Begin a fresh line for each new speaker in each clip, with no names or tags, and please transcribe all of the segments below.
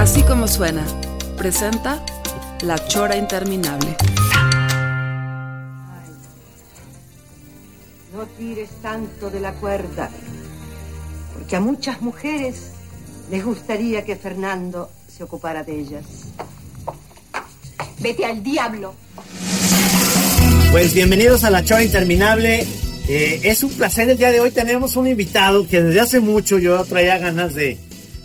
Así como suena, presenta La Chora Interminable.
No tires tanto de la cuerda, porque a muchas mujeres les gustaría que Fernando se ocupara de ellas. Vete al diablo.
Pues bienvenidos a la Chora Interminable. Eh, es un placer el día de hoy. Tenemos un invitado que desde hace mucho yo traía ganas de,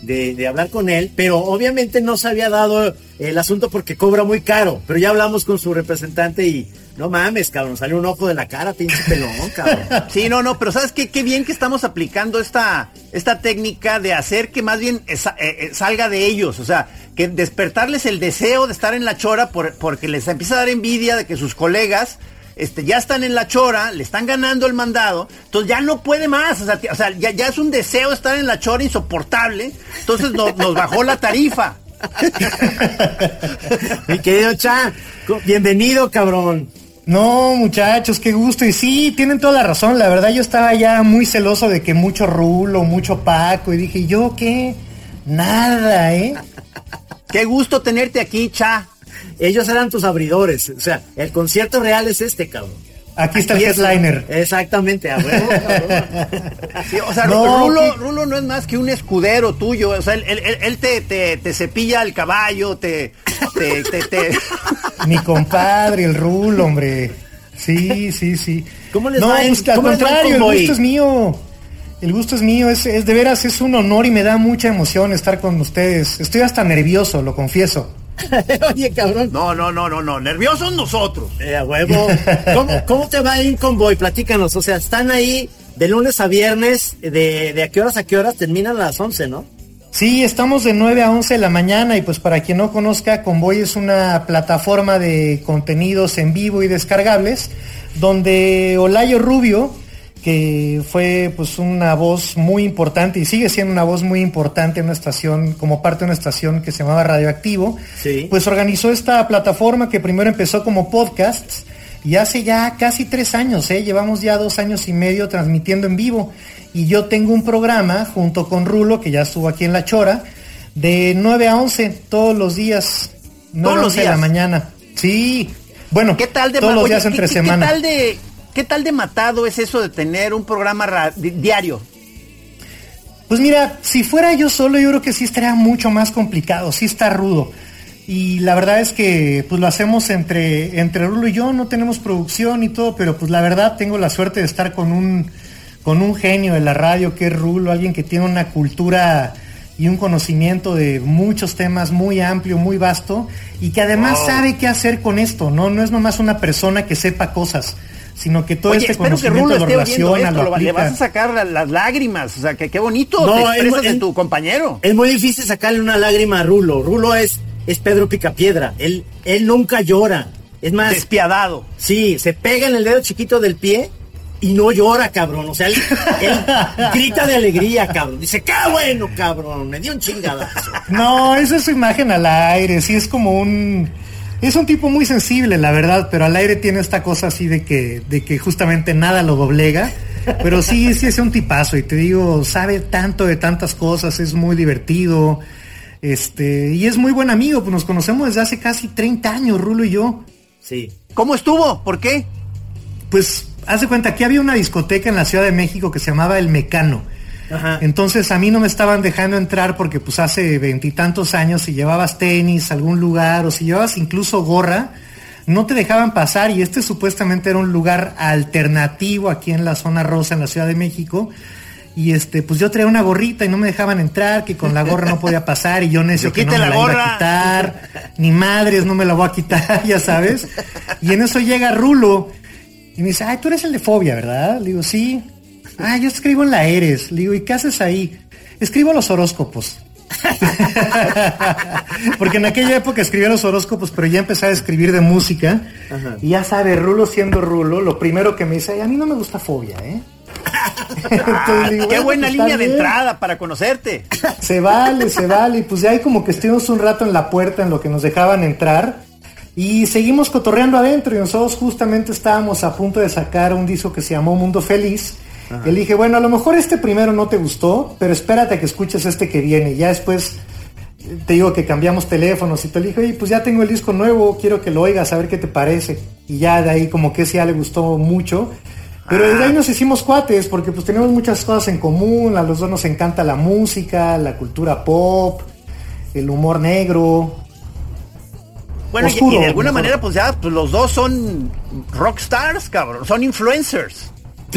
de, de hablar con él, pero obviamente no se había dado el asunto porque cobra muy caro. Pero ya hablamos con su representante y no mames, cabrón, salió un ojo de la cara, pinche pelón, cabrón.
Sí, no, no, pero ¿sabes qué? Qué bien que estamos aplicando esta, esta técnica de hacer que más bien eh, eh, salga de ellos, o sea, que despertarles el deseo de estar en la chora por- porque les empieza a dar envidia de que sus colegas este, ya están en la chora, le están ganando el mandado, entonces ya no puede más, o sea, ti- o sea, ya, ya es un deseo estar en la chora insoportable, entonces no- nos bajó la tarifa.
Mi querido Cha, bienvenido, cabrón.
No, muchachos, qué gusto. Y sí, tienen toda la razón. La verdad, yo estaba ya muy celoso de que mucho rulo, mucho Paco. Y dije, ¿yo qué? Nada, ¿eh?
Qué gusto tenerte aquí, Cha.
Ellos eran tus abridores. O sea, el concierto real es este, cabrón.
Aquí está el
Aquí es-
headliner.
Exactamente, a huevo, cabrón.
Sí, o sea,
No,
Rulo. Rulo no es más que un escudero tuyo. O sea, él, él- él- te, te- te cepilla el caballo, te. te, te- te-
Mi compadre, el rulo, hombre. Sí, sí, sí.
¿Cómo les
no,
va en-
pues, al
cómo les va en
contrario, el gusto es mío. El gusto es mío, es, es de veras, es un honor y me da mucha emoción estar con ustedes. Estoy hasta nervioso, lo confieso.
Oye, cabrón.
No, no, no, no, no. Nerviosos nosotros.
Eh, a huevo. ¿Cómo, cómo te va en Convoy? Platícanos. O sea, están ahí de lunes a viernes. De, de a qué horas a qué horas? Terminan a las 11, ¿no?
Sí, estamos de 9 a 11 de la mañana y pues para quien no conozca, Convoy es una plataforma de contenidos en vivo y descargables donde Olayo Rubio, que fue pues una voz muy importante y sigue siendo una voz muy importante en una estación, como parte de una estación que se llamaba Radioactivo,
Sí.
pues organizó esta plataforma que primero empezó como podcasts y hace ya casi tres años, ¿eh? llevamos ya dos años y medio transmitiendo en vivo. Y yo tengo un programa junto con Rulo, que ya estuvo aquí en La Chora, de 9 a 11 todos los días. 9
Todos los
11 de la
días.
mañana. Sí. Bueno,
¿Qué tal de
todos los días
¿qué-
entre
qué-
semana.
¿Qué tal de, qué tal de matado es eso de tener un programa ra- di- diario?
Pues mira, si fuera yo solo, yo creo que sí estaría mucho más complicado, sí está rudo. Y la verdad es que pues lo hacemos entre, entre Rulo y yo, no tenemos producción y todo, pero pues la verdad tengo la suerte de estar con un, con un genio de la radio que es Rulo, alguien que tiene una cultura y un conocimiento de muchos temas muy amplio, muy vasto, y que además sabe qué hacer con esto, ¿no? No es nomás una persona que sepa cosas, sino que todo
Oye,
este
espero que Rulo
lo
esté oyendo
relaciona,
esto,
lo
lo- le vas a sacar la- las lágrimas. O sea, que qué bonito
No,
te de tu compañero.
Es muy difícil sacarle una lágrima a Rulo. Rulo es, es Pedro Picapiedra. Él, él nunca llora. Es más,
Despiadado.
sí, se pega en el dedo chiquito del pie y no llora, cabrón. O sea, él, él grita de alegría, cabrón. Dice, qué bueno, cabrón. Me dio un chingadazo.
No, esa es su imagen al aire, sí es como un... Es un tipo muy sensible, la verdad, pero al aire tiene esta cosa así de que, de que justamente nada lo doblega. Pero sí, sí es un tipazo y te digo, sabe tanto de tantas cosas, es muy divertido. Este, y es muy buen amigo, pues nos conocemos desde hace casi 30 años, Rulo y yo.
Sí.
¿Cómo estuvo? ¿Por qué?
Pues, haz de cuenta, aquí había una discoteca en la Ciudad de México que se llamaba El Mecano.
Ajá.
Entonces a mí no me estaban dejando entrar porque pues hace veintitantos años si llevabas tenis a algún lugar o si llevabas incluso gorra, no te dejaban pasar y este supuestamente era un lugar alternativo aquí en la zona rosa en la Ciudad de México. Y este, pues yo traía una gorrita y no me dejaban entrar, que con la gorra no podía pasar y yo necio que no me
la
la iba a quitar, ni madres no me la voy a quitar, ya sabes. Y en eso llega Rulo y me dice, ay, tú eres el de fobia, ¿verdad? Le digo, sí. Ah, yo escribo en la Eres. Le digo, ¿y qué haces ahí? Escribo los horóscopos. Porque en aquella época escribía los horóscopos, pero ya empecé a escribir de música. Y ya sabe, Rulo siendo Rulo, lo primero que me dice, a mí no me gusta fobia, ¿eh?
Entonces, digo, Qué buena pues, línea de entrada para conocerte.
Se vale, se vale. Y pues ya ahí como que estuvimos un rato en la puerta en lo que nos dejaban entrar. Y seguimos cotorreando adentro y nosotros justamente estábamos a punto de sacar un disco que se llamó Mundo Feliz. Y le dije, bueno, a lo mejor este primero no te gustó, pero espérate a que escuches este que viene. Ya después te digo que cambiamos teléfonos y te dije, oye, pues ya tengo el disco nuevo, quiero que lo oigas, a ver qué te parece. Y ya de ahí como que ese ya le gustó mucho. Pero desde ahí nos hicimos cuates porque pues tenemos muchas cosas en común, a los dos nos encanta la música, la cultura pop, el humor negro.
Bueno, y, de alguna manera pues ya pues, los dos son rockstars, cabrón, son influencers.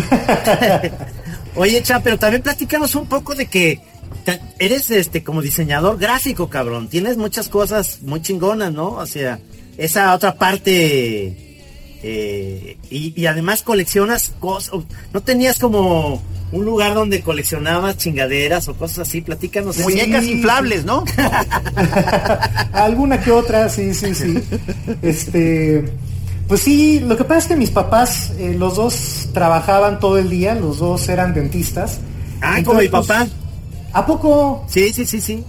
Oye, Cha, pero también platícanos un poco de que eres este como diseñador gráfico, cabrón. Tienes muchas cosas muy chingonas, ¿no? O sea, esa otra parte eh, y, además coleccionas cosas. ¿No tenías como un lugar donde coleccionabas chingaderas o cosas así? Platícanos.
Muñecas inflables, ¿no?
Alguna que otra, sí, sí, sí. Este. Pues sí, lo que pasa es que mis papás, eh, los dos trabajaban todo el día, los dos eran dentistas.
Ah, como mi pues, papá.
¿A poco?
Sí, sí, sí, sí.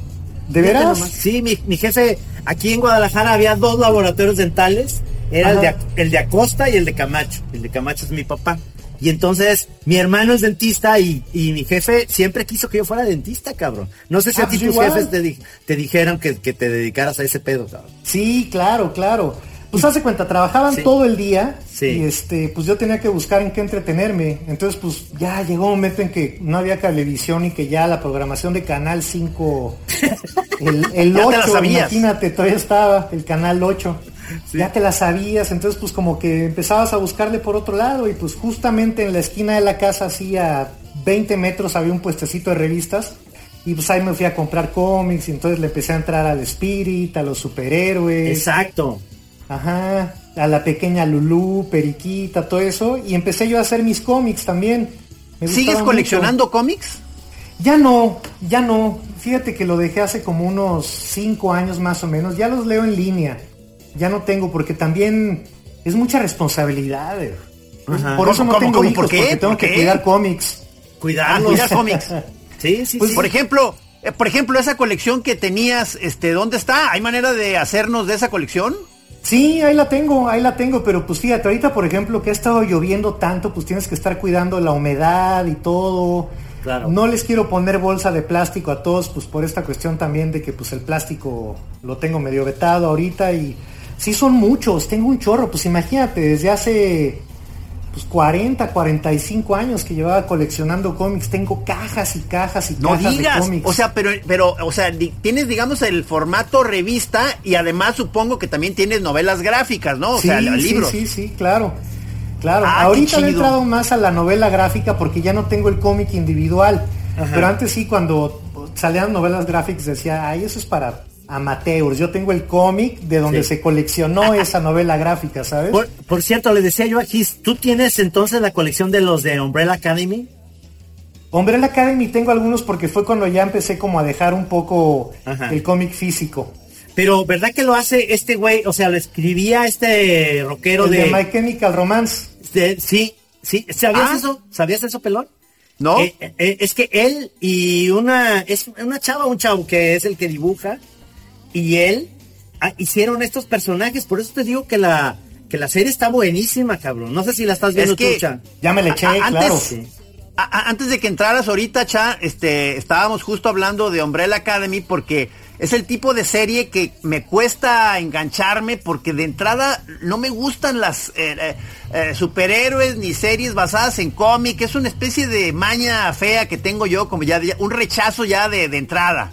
¿De veras?
Sí, mi, mi jefe, aquí en Guadalajara había dos laboratorios dentales era el de, el de, Acosta y el de Camacho. El de Camacho es mi papá. Y entonces mi hermano es dentista y, mi jefe siempre quiso que yo fuera dentista, cabrón. No sé si a ah, ti pues tus jefes te, te dijeron que, te dedicaras a ese pedo, cabrón.
Sí, claro, claro. Pues hace cuenta, trabajaban todo el día y este, pues yo tenía que buscar en qué entretenerme. Entonces, pues ya llegó un momento en que no había televisión y que ya la programación de Canal 5, el, el 8, imagínate, todavía estaba el Canal 8 ya te la sabías, entonces pues como que empezabas a buscarle por otro lado y pues justamente en la esquina de la casa, así a 20 metros había un puestecito de revistas y pues ahí me fui a comprar cómics. Y entonces le empecé a entrar al Spirit, a los superhéroes.
Exacto.
Ajá, a la pequeña Lulú, Periquita, todo eso y empecé yo a hacer mis cómics también.
¿Sigues coleccionando cómics?
Ya no, ya no. Fíjate que lo dejé hace como unos 5 años más o menos. Ya los leo en línea ya no tengo, porque también es mucha responsabilidad. Por eso no tengo hijos, porque tengo que cuidar cómics.
Cuidar, cuidar cómics. sí, sí, pues, Por ejemplo, eh, por ejemplo, esa colección que tenías, este, ¿dónde está? ¿Hay manera de hacernos de esa colección?
Sí, ahí la tengo, ahí la tengo, pero pues fíjate, ahorita por ejemplo que ha estado lloviendo tanto, pues tienes que estar cuidando la humedad y todo. Claro. No les quiero poner bolsa de plástico a todos, pues por esta cuestión también de que pues el plástico lo tengo medio vetado ahorita y sí son muchos, tengo un chorro, pues imagínate, desde hace pues 40, 45 años que llevaba coleccionando cómics, tengo cajas y cajas y cajas de cómics.
O sea, pero, pero, o sea, tienes, digamos, el formato revista y además supongo que también tienes novelas gráficas, ¿no? O sea, libros.
Sí, sí, sí, claro. Claro, ah, ahorita he entrado más a la novela gráfica porque ya no tengo el cómic individual. Pero antes sí, cuando salían novelas gráficas decía, ay, eso es para amateurs. Yo tengo el cómic de donde se coleccionó esa novela gráfica, ¿sabes?
Por, cierto, le decía yo aquí, ¿tú tienes entonces la colección de los de Umbrella Academy?
Umbrella Academy tengo algunos porque fue cuando ya empecé como a dejar un poco el cómic físico.
Pero, ¿verdad que lo hace este güey? O sea, lo escribía este rockero de...
de... My Chemical Romance.
sí, sí. ¿Sabías ah. eso? ¿Sabías eso, pelón?
No.
Eh, eh, es que él y una, es una chava, un chavo que es el que dibuja, y él ah, hicieron estos personajes. Por eso te digo que la, que la serie está buenísima, cabrón. No sé si la estás viendo
que, Ya me le eché,
antes, antes de que entraras ahorita, Cha, este, estábamos justo hablando de Umbrella Academy porque es el tipo de serie que me cuesta engancharme porque de entrada no me gustan las eh, eh, eh, superhéroes ni series basadas en cómic. Es una especie de maña fea que tengo yo, como ya, un rechazo ya de, de entrada.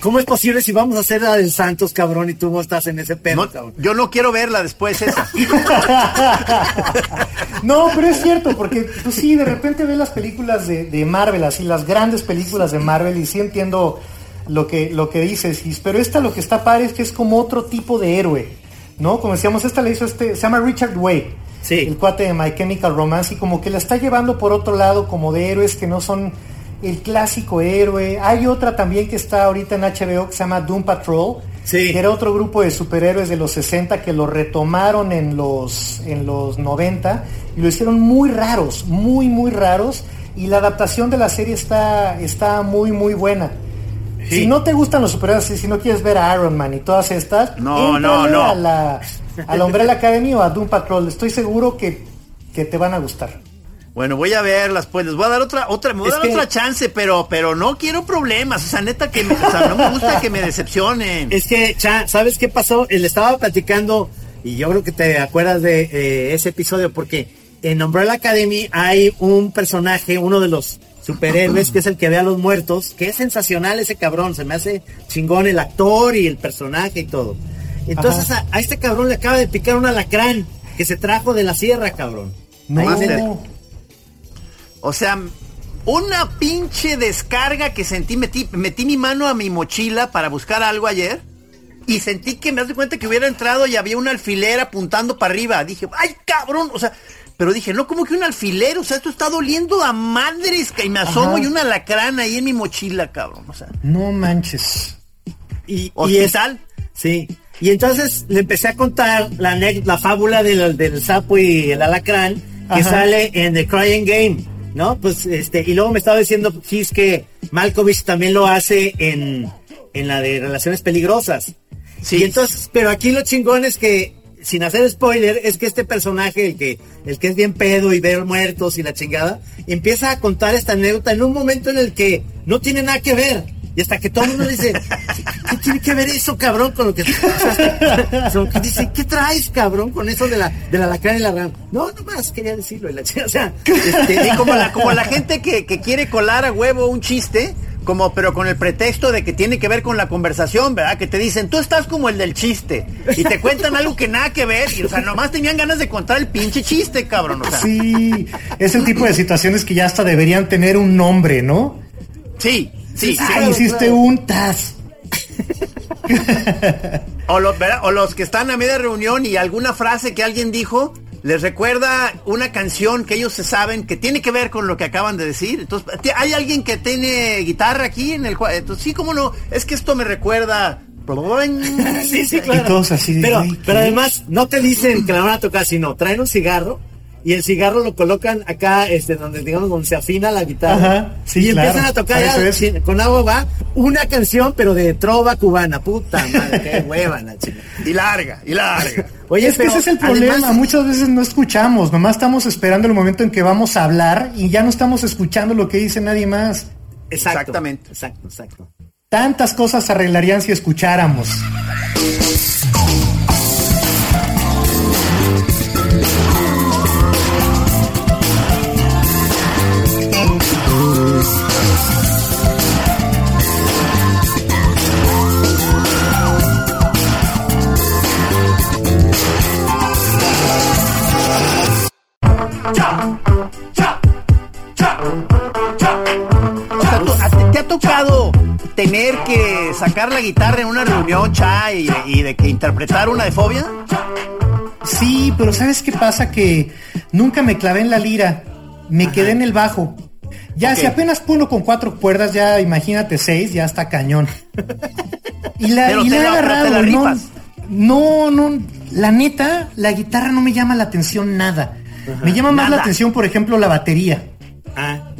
¿Cómo, es posible si vamos a hacer la del Santos, cabrón, y tú no estás en ese pedo,
Yo no quiero verla después esa.
no, pero es cierto, porque tú pues sí, de repente ves las películas de, Marvel, así, las grandes películas de Marvel, y sí entiendo lo que, lo que dices, pero esta lo que está padre es que es como otro tipo de héroe, ¿no? Como decíamos, esta le hizo este, se llama Richard Way.
Sí.
el cuate de My Chemical Romance, y como que la está llevando por otro lado, como de héroes que no son el clásico héroe. Hay otra también que está ahorita en HBO que se llama Doom Patrol,
Sí.
que era otro grupo de superhéroes de los 60 que lo retomaron en los, en los 90 y lo hicieron muy raros, muy, muy raros. Y la adaptación de la serie está, está muy, muy buena.
Sí.
Si no te gustan los superhéroes, y si no quieres ver a Iron Man y todas estas,
No, no, no.
A la, a la Umbrella Academy o a Doom Patrol. Estoy seguro que, que te van a gustar.
Bueno, voy a verlas, pues les voy a dar otra, otra, me voy a dar
que-
otra chance, pero, pero no quiero problemas. O sea, neta que me, o sea, no me gusta que me decepcionen.
Es que, Cha, ¿sabes qué pasó? Le estaba platicando, y yo creo que te acuerdas de eh, ese episodio, porque en Umbrella Academy hay un personaje, uno de los superhéroes, que es el que ve a los muertos, que es sensacional ese cabrón, se me hace chingón el actor y el personaje y todo. Entonces a, a este cabrón le acaba de picar un alacrán que se trajo de la sierra, cabrón.
No.
O sea, una pinche descarga que sentí, metí, metí mi mano a mi mochila para buscar algo ayer y sentí que me das cuenta que hubiera entrado y había un alfiler apuntando para arriba. Dije, ay cabrón, o sea, pero dije, no, como que un alfiler, o sea, esto está doliendo a madres, que y me asomo
Ajá.
y una lacrana ahí en mi mochila, cabrón, o sea.
no manches.
Y, y es-
Hospital.
Sí. Y entonces le empecé a contar la, la fábula del, del sapo y el alacrán que
Ajá.
sale en The Crying Game, ¿no? Pues este, y luego me estaba diciendo Gis que Malkovich también lo hace en, en la de Relaciones Peligrosas.
Sí.
Y entonces, pero aquí lo chingón es que, sin hacer spoiler, es que este personaje, el que, el que es bien pedo y ver muertos y la chingada, empieza a contar esta anécdota en un momento en el que no tiene nada que ver. Y hasta que todo el mundo dice, ¿qué tiene que ver eso, cabrón, con lo que sea, Dice, ¿qué traes, cabrón, con eso de la, de la lacrana y la ram? No, nomás quería decirlo. Y la o sea,
Este, y como la, como la gente que, que quiere colar a huevo un chiste, como pero con el pretexto de que tiene que ver con la conversación, ¿verdad? Que te dicen, tú estás como el del chiste. Y te cuentan algo que nada que ver. Y, o sea, nomás tenían ganas de contar el pinche chiste, cabrón. O sea,
Sí, es el tipo de situaciones que ya hasta deberían tener un nombre, ¿no?
sí, sí, sí.
Ah, hiciste un tas.
O, los, o los que están a media reunión y alguna frase que alguien dijo les recuerda una canción que ellos se saben que tiene que ver con lo que acaban de decir. Entonces, ¿ti- ¿hay alguien que tiene guitarra aquí en el cual? Entonces, sí, cómo no, es que esto me recuerda.
sí, sí, claro.
Y todos así de,
pero, pero además, no te dicen que la van a tocar, sino traen un cigarro y el cigarro lo colocan acá, este, donde digamos, donde se afina la guitarra.
Ajá, sí,
y empiezan a tocar ya, con agua va una canción, pero de trova cubana. Puta madre, qué hueva la chica.
Y larga, y larga.
Oye,
es que ese es el problema,
además-
muchas veces no escuchamos, nomás estamos esperando el momento en que vamos a hablar y ya no estamos escuchando lo que dice nadie más.
Exacto,
Exactamente.
Exacto, exacto.
Tantas cosas arreglarían si escucháramos.
O sea, ¿tú- a ti ¿te ha tocado tener que sacar la guitarra en una reunión, cha, y, y de que interpretar una de fobia?
Sí, pero ¿sabes qué pasa? Que nunca me clavé en la lira, me quedé en el bajo. Ya, si apenas pulo con cuatro cuerdas, ya imagínate seis, ya está cañón. Y la,
Pero
y la he agarrado,
la
no, no, no, la neta, la guitarra no me llama la atención nada. Me llama más la atención, por ejemplo, la batería.
Ah,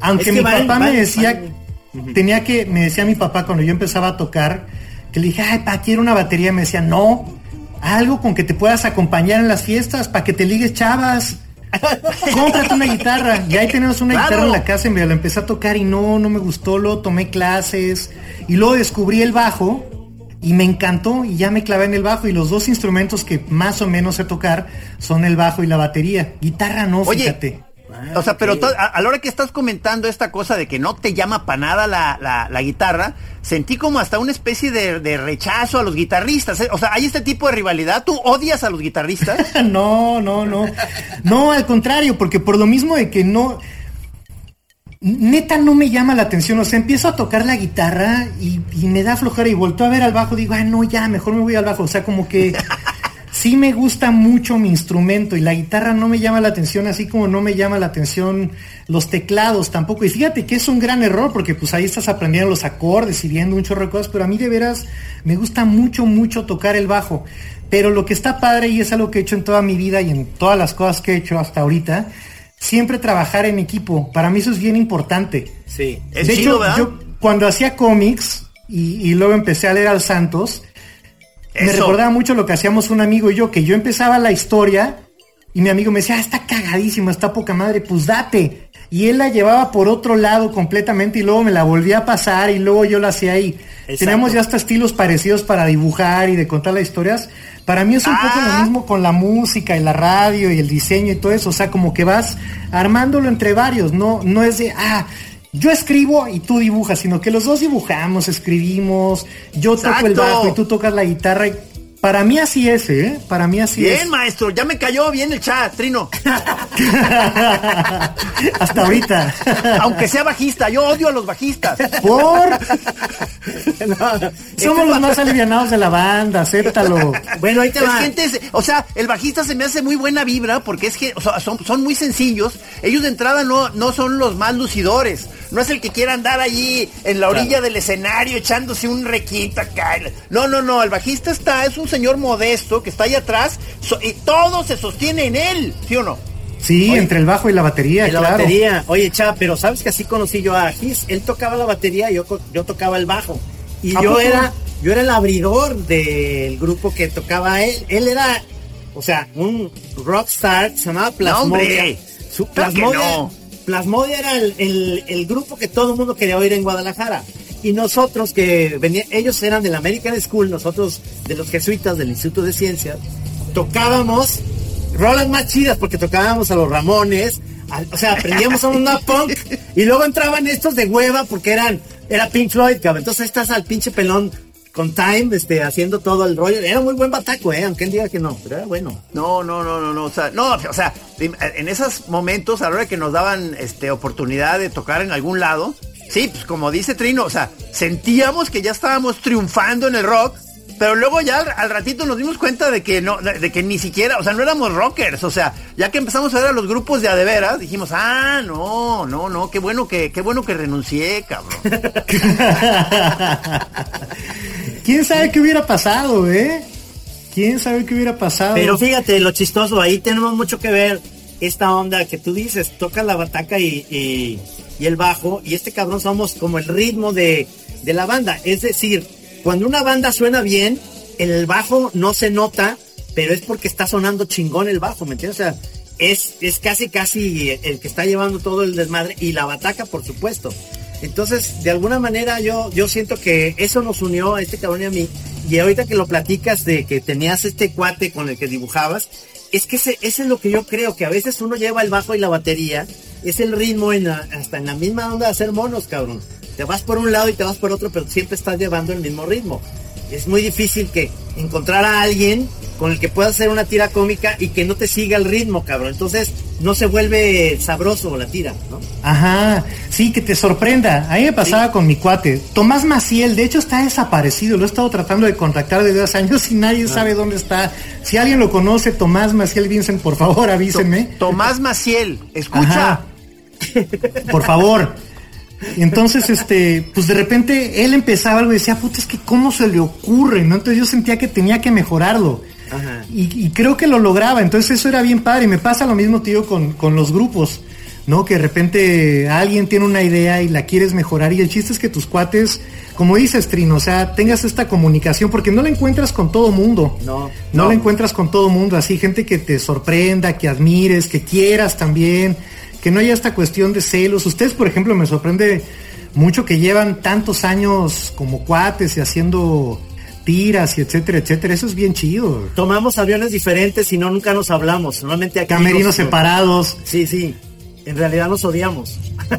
Aunque
Es que
mi papá me decía, tenía que, me decía mi papá cuando yo empezaba a tocar, que le dije, ay, pa, quiero una batería. Me decía, no, algo con que te puedas acompañar en las fiestas, para que te ligues chavas. Cómprate una guitarra. Y ahí tenemos una
Claro.
guitarra en la casa y me la empecé a tocar y no, no me gustó, luego tomé clases y luego descubrí el bajo y me encantó y ya me clavé en el bajo y los dos instrumentos que más o menos sé tocar son el bajo y la batería. Guitarra no,
Oye,
fíjate.
o sea, pero to- a, a la hora que estás comentando esta cosa de que no te llama para nada la, la- la guitarra, sentí como hasta una especie de, de rechazo a los guitarristas. ¿eh? O sea, hay este tipo de rivalidad. ¿Tú odias a los guitarristas?
No, no, no. No, al contrario, porque por lo mismo de que no. Neta no me llama la atención. O sea, empiezo a tocar la guitarra y, y me da flojera y volto a ver al bajo. Digo, ah, no, ya, mejor me voy al bajo. O sea, como que. sí me gusta mucho mi instrumento y la guitarra no me llama la atención, así como no me llama la atención los teclados tampoco. Y fíjate que es un gran error porque pues ahí estás aprendiendo los acordes y viendo un chorro de cosas, pero a mí de veras me gusta mucho, mucho tocar el bajo. Pero lo que está padre y es algo que he hecho en toda mi vida y en todas las cosas que he hecho hasta ahorita, siempre trabajar en equipo. Para mí eso es bien importante.
Sí.
Es
de
chido,
hecho,
¿verdad?
yo cuando hacía cómics y, y luego empecé a leer al Santos, me recordaba mucho lo que hacíamos un amigo y yo, que yo empezaba la historia y mi amigo me decía, ah, está cagadísimo, está poca madre, pues date. Y él la llevaba por otro lado completamente y luego me la volvía a pasar y luego yo la hacía ahí. Tenemos ya hasta estilos parecidos para dibujar y de contar las historias. Para mí es un poco
Ah.
lo mismo con la música y la radio y el diseño y todo eso. O sea, como que vas armándolo entre varios. No, no es de, ah, yo escribo y tú dibujas, sino que los dos dibujamos, escribimos, yo toco el bajo y tú tocas la guitarra. y Para mí así es, ¿eh? Para mí así
Bien, maestro, ya me cayó bien el chat, Trino.
es. Hasta ahorita.
Aunque sea bajista, yo odio a los bajistas.
Por...
No,
Somos los más alivianados de la banda, acéptalo.
Bueno, ahí te
Es
va.
gente, es- o sea, el bajista se me hace muy buena vibra porque es que o sea, son, son muy sencillos. Ellos de entrada no, no son los más lucidores. No es el que quiera andar allí en la orilla del escenario echándose un requito acá. No, no, no. El bajista está, es un señor modesto que está ahí atrás so- y todo se sostiene en él, ¿sí o no?
Sí,
Oye,
entre el bajo y la batería,
Y la
claro.
batería. Oye, Chava, pero sabes que así conocí yo a Gis. Él tocaba la batería y yo, yo tocaba el bajo. Y
¿A
yo
poco?
era, yo era el abridor del grupo que tocaba él. Él era, o sea, un rockstar, se llamaba Plasmodia.
hombre.
Su Plasmodia,
no.
Plasmodia era el, el- el grupo que todo el mundo quería oír en Guadalajara. Y nosotros que venían, ellos eran del American School, nosotros de los jesuitas del Instituto de Ciencias, tocábamos rolas más chidas porque tocábamos a los Ramones, a- o sea, aprendíamos a una punk y luego entraban estos de hueva porque eran, era Pink Floyd, cabrón. Entonces estás al pinche pelón con Time, este, haciendo todo el rollo. Era muy buen bataco, eh, aunque él diga que no, pero era bueno.
No, no, no, no, no, o sea, no, o sea, en esos momentos, a la hora que nos daban este oportunidad de tocar en algún lado, sí, pues como dice Trino, o sea, sentíamos que ya estábamos triunfando en el rock, pero luego ya al, al ratito nos dimos cuenta de que no, de, de que ni siquiera, o sea, no éramos rockers, o sea, ya que empezamos a ver a los grupos de adeveras, dijimos, ah, no, no, no, qué bueno que, qué bueno que renuncié, cabrón.
¿Quién sabe qué hubiera pasado, eh? ¿Quién sabe qué hubiera pasado?
Pero fíjate, lo chistoso, ahí tenemos mucho que ver esta onda que tú dices, toca la bataca y, y- el bajo, y este cabrón somos como el ritmo de, de la banda. Es decir, cuando una banda suena bien, el bajo no se nota, pero es porque está sonando chingón el bajo, ¿me entiendes? O sea, es, es casi, casi el que está llevando todo el desmadre, y la bataca, por supuesto. Entonces, de alguna manera yo, yo siento que eso nos unió a este cabrón y a mí. Y ahorita que lo platicas de que tenías este cuate con el que dibujabas, es que ese, ese es lo que yo creo, que a veces uno lleva el bajo y la batería, es el ritmo en la- hasta en la misma onda de hacer monos, cabrón. Te vas por un lado y te vas por otro, pero siempre estás llevando el mismo ritmo. Es muy difícil que encontrar a alguien con el que puedas hacer una tira cómica y que no te siga el ritmo, cabrón. Entonces no se vuelve sabroso la tira, ¿no?
Ajá, sí, que te sorprenda. A mí me pasaba con mi cuate. Tomás Maciel, de hecho está desaparecido. Lo he estado tratando de contactar desde hace años y nadie sabe dónde está. Si alguien lo conoce, Tomás Maciel Vincent, por favor avísenme.
Tomás Maciel, escucha.
Ajá. Por favor. Entonces, este, pues de repente él empezaba algo y decía, puta, es que cómo se le ocurre, ¿no? Entonces yo sentía que tenía que mejorarlo.
Ajá.
Y, y creo que lo lograba, entonces eso era bien padre. Y me pasa lo mismo, tío, con, con los grupos, ¿no? Que de repente alguien tiene una idea y la quieres mejorar. Y el chiste es que tus cuates, como dices, Trino, o sea, tengas esta comunicación, porque no la encuentras con todo mundo.
No,
No,
no.
la encuentras con todo mundo, así, gente que te sorprenda, que admires, que quieras también, que no haya esta cuestión de celos. Ustedes, por ejemplo, me sorprende mucho que llevan tantos años como cuates y haciendo tiras y etcétera, etcétera. Eso es bien chido.
Tomamos aviones diferentes y no nunca nos hablamos. Normalmente aquí
Camerinos
nos-
separados.
Sí, sí. En realidad nos odiamos.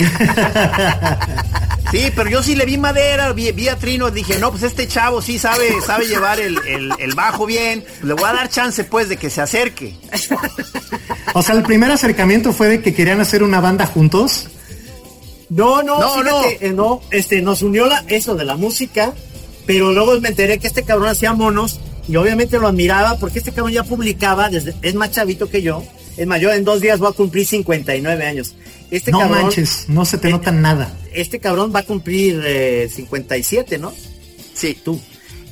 Sí, pero yo sí le vi madera, vi, vi a Trino, dije, no, pues este chavo sí sabe, sabe llevar el, el- el bajo bien, le voy a dar chance pues de que se acerque.
O sea, el primer acercamiento fue de que querían hacer una banda juntos.
No, no,
No,
fíjate, eh, no, este, nos unió la, eso de la música, pero luego me enteré que este cabrón hacía monos y obviamente lo admiraba porque este cabrón ya publicaba, desde, es más chavito que yo. Es más, yo en dos días voy a cumplir 59 años. Este
no
cabrón,
manches, no se te
eh,
nota nada.
Este cabrón va a cumplir eh, 57, ¿no?
Sí.
Tú.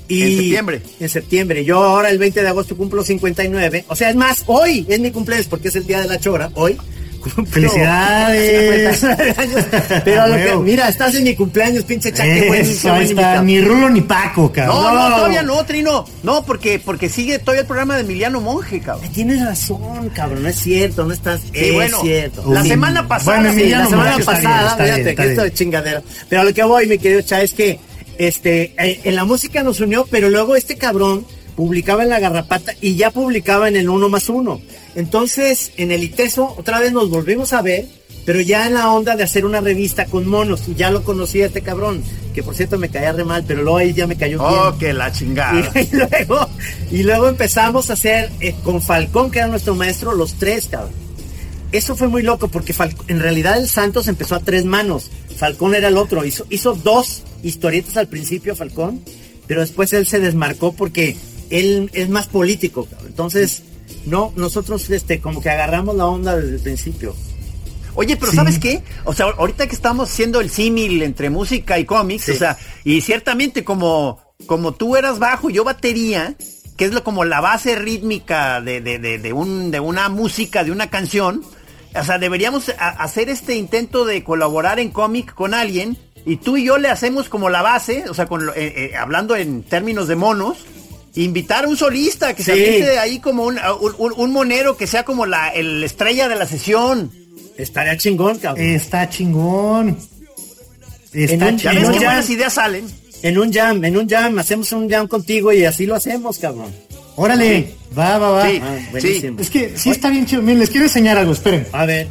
Y
En septiembre.
En septiembre. Yo ahora el 20 de agosto cumplo 59. O sea, es más, hoy es mi cumpleaños porque es el día de la chora. Hoy.
¡Felicidades!
59 años. Pero lo que, mira, estás en mi cumpleaños, pinche chaque.
Eso, ahí está, ni Rulo ni Paco, cabrón.
No, no, todavía no, Trino. No, porque, porque sigue todavía el programa de Emiliano Monje, cabrón.
Tienes razón, cabrón, no es cierto, no estás.
Sí,
es
bueno,
cierto.
la semana pasada.
Bueno,
sí,
la semana
Monge está bien,
pasada,
está
fíjate, que esto de chingadera. Pero a lo que voy, mi querido Cha, es que este, eh, en la música nos unió, pero luego este cabrón publicaba en la garrapata y ya publicaba en el uno más uno. Entonces, en el ITESO, otra vez nos volvimos a ver, pero ya en la onda de hacer una revista con monos. Y ya lo conocía este cabrón, que por cierto me caía re mal, pero luego ahí ya me cayó bien.
Oh, que la chingada.
Y, y luego, y luego empezamos a hacer eh, con Falcón, que era nuestro maestro, los tres, cabrón. Eso fue muy loco porque Fal- en realidad el Santos empezó a tres manos. Falcón era el otro. Hizo, hizo dos historietas al principio, Falcón, pero después él se desmarcó porque él es más político, cabrón. Entonces, no, nosotros este, como que agarramos la onda desde el principio.
Oye, pero
Sí.
¿sabes qué? O sea, ahorita que estamos haciendo el símil entre música y cómics,
Sí.
o sea, y ciertamente como, como tú eras bajo y yo batería, que es lo, como la base rítmica de, de, de, de un, de una música, de una canción, o sea, deberíamos a- hacer este intento de colaborar en cómic con alguien y tú y yo le hacemos como la base, o sea, con, eh, eh, hablando en términos de monos, invitar a un solista que se
Sí.
aviente ahí como un, un, monero que sea como la el estrella de la sesión.
Estaría chingón, cabrón.
Está chingón. Está
un-
Ya
en
ves
un
qué
jam.
buenas ideas salen.
En un jam, en un jam, hacemos un jam contigo y así lo hacemos, cabrón.
Órale, va, va, va.
Sí.
Ah, buenísimo.
Es que sí está bien chido. Miren, les quiero enseñar algo, esperen.
A ver,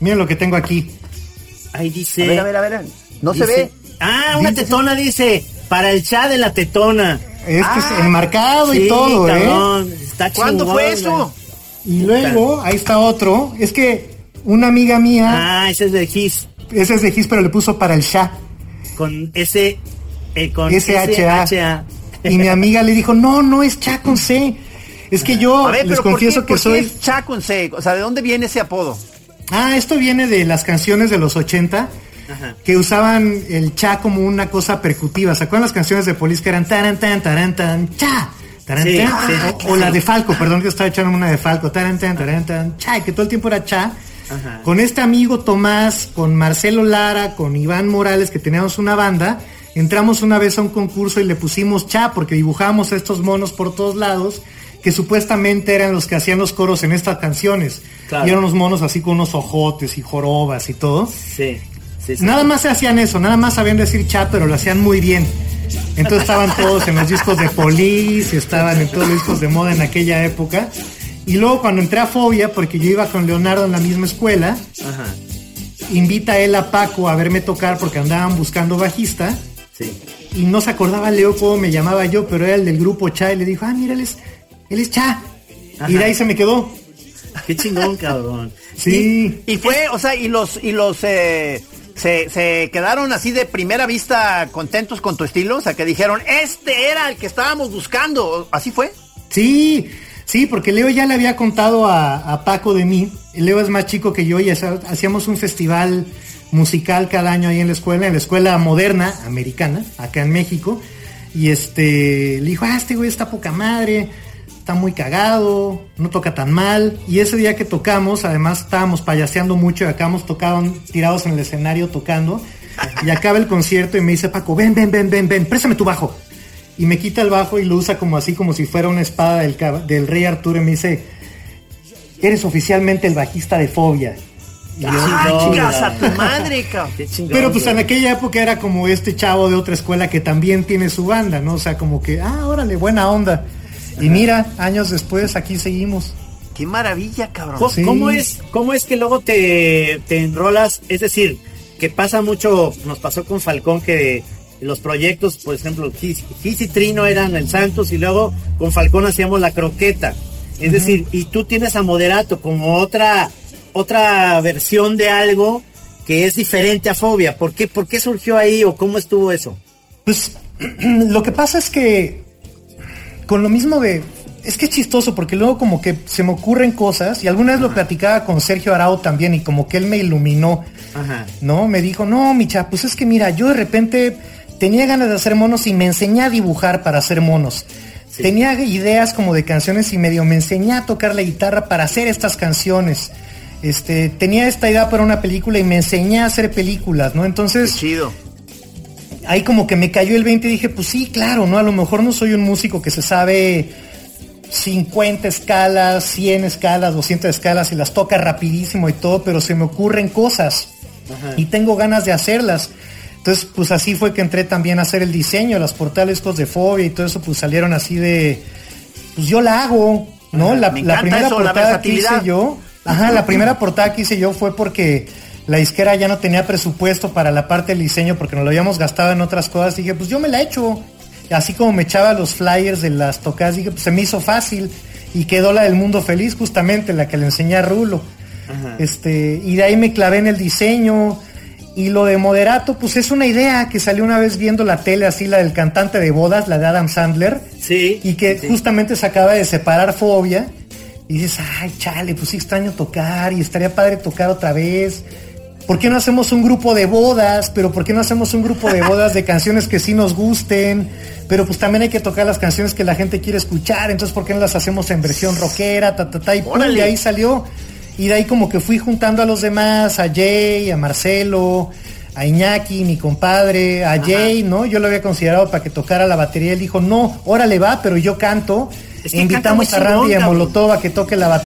Miren lo que tengo aquí.
ahí dice.
A ver, a ver, a ver. No se ve.
Ah, una
Dice-
tetona dice. Para el chat de la tetona.
Este
Ah,
es enmarcado y todo, ¿eh?
cabrón, Está
¿Cuándo
chingón,
fue eso?
Y luego, ahí está otro. Es que una amiga mía,
Ah, ese es de Gis.
ese es de Gis, pero le puso para el Sha.
Con ese. eh, con
SHA.
SHA.
Y mi amiga le dijo, no, no es Cha con C. Es que yo
ver,
les
pero ¿por
confieso
qué,
que soy...
es Cha con C? O sea, ¿de dónde viene ese apodo?
Ah, esto viene de las canciones de los 80
Ajá.
que usaban el cha como una cosa percutiva. ¿Se acuerdan las canciones de Police que eran taran tan taran tan cha? Taran,
Sí,
tan,
sí.
o, o la de Falco, perdón que estaba echando una de Falco, taran tan taran tan cha, y que todo el tiempo era cha.
Ajá.
Con este amigo Tomás, con Marcelo Lara, con Iván Morales, que teníamos una banda, entramos una vez a un concurso y le pusimos cha porque dibujamos estos monos por todos lados que supuestamente eran los que hacían los coros en estas canciones.
Claro.
Y eran unos monos así con unos ojotes y jorobas y todo.
Sí. Sí, sí.
Nada más se hacían eso, nada más sabían decir cha, pero lo hacían muy bien. Entonces estaban todos en los discos de Police, estaban en todos los discos de moda en aquella época. Y luego cuando entré a Fobia, porque yo iba con Leonardo en la misma escuela,
Ajá.
invita a él a Paco a verme tocar porque andaban buscando bajista.
Sí.
Y no se acordaba Leo cómo me llamaba yo, pero era el del grupo Cha y le dijo, ah, mira, él es, él es Cha. Y de ahí se me quedó.
Qué chingón, cabrón.
Sí.
Y fue, o sea, y los, y los, eh, se, se quedaron así de primera vista contentos con tu estilo, o sea, que dijeron, este era el que estábamos buscando, ¿así fue?
Sí, sí, porque Leo ya le había contado a, a Paco de mí. Leo es más chico que yo y hacía- hacíamos un festival musical cada año ahí en la escuela, en la escuela moderna americana, acá en México. Y este, le dijo, ah, este güey está poca madre, está muy cagado, no toca tan mal. Y ese día que tocamos, además estábamos payaseando mucho y acabamos tocaban tirados en el escenario tocando. Y acaba el concierto y me dice Paco, ven, ven, ven, ven, ven, préstame tu bajo y me quita el bajo y lo usa como así, como si fuera una espada del, rey Arturo y me dice, eres oficialmente el bajista de Fobia. Y yo,
¡Ah,
chingón,
chingas a tu madre,
chingón.
pero pues en aquella época era como este chavo de otra escuela que también tiene su banda, ¿no? O sea, como que, ah, órale, buena onda. Y mira, años después aquí seguimos.
¡Qué maravilla, cabrón!
¿Cómo,
Sí.
cómo es, ¿Cómo es que luego te, te enrolas? Es decir, que pasa mucho, nos pasó con Falcón que los proyectos, por ejemplo, Gis y Trino eran el Santos y luego con Falcón hacíamos la croqueta. Es decir, y tú tienes a Moderato como otra, otra versión de algo que es diferente a Fobia. ¿Por qué, ¿Por qué surgió ahí o cómo estuvo eso?
Pues lo que pasa es que con lo mismo de, es que es chistoso porque luego como que se me ocurren cosas y alguna vez lo platicaba con Sergio Arao también y como que él me iluminó,
Ajá.
¿no? Me dijo, no, Micha, pues es que mira, yo de repente tenía ganas de hacer monos y me enseñé a dibujar para hacer monos. Tenía ideas como de canciones y medio me enseñé a tocar la guitarra para hacer estas canciones. Este, tenía esta idea para una película y me enseñé a hacer películas, ¿no? Entonces,
Chido.
Ahí como que me cayó el 20 y dije, pues sí, claro, ¿no? A lo mejor no soy un músico que se sabe 50 escalas, 100 escalas, 200 escalas y las toca rapidísimo y todo, pero se me ocurren cosas y tengo ganas de hacerlas. Entonces, pues así fue que entré también a hacer el diseño, las portales de fobia y todo eso, pues salieron así de, pues yo la hago, ¿no?
Ajá,
La, primera
eso, la
portada que hice yo, ajá, la primera portada que hice yo fue porque la disquera ya no tenía presupuesto para la parte del diseño porque nos lo habíamos gastado en otras cosas. dije, pues yo me la echo. Así como me echaba los flyers de las tocadas, dije, pues se me hizo fácil. Y quedó la del mundo feliz, justamente, la que le enseñé a Rulo. Este, y de ahí me clavé en el diseño. Y lo de moderato, pues es una idea que salió una vez viendo la tele, así la del cantante de bodas, la de Adam Sandler.
Sí.
Y que
sí.
justamente se acaba de separar Fobia. Y dices, ay, chale, pues sí extraño tocar y estaría padre tocar otra vez. ¿Por qué no hacemos un grupo de bodas? Pero ¿por qué no hacemos un grupo de bodas de canciones que sí nos gusten? Pero pues también hay que tocar las canciones que la gente quiere escuchar. Entonces, ¿por qué no las hacemos en versión rockera? Ta, ta, ta, y pum, de ahí salió. Y de ahí como que fui juntando a los demás, a Jay, a Marcelo, a Iñaki, mi compadre, a Jay, ¿no? Yo lo había considerado para que tocara la batería. Él dijo, no, órale va, pero yo canto.
Es que
E invitamos a Randy y a. Molotov a que toque la batería.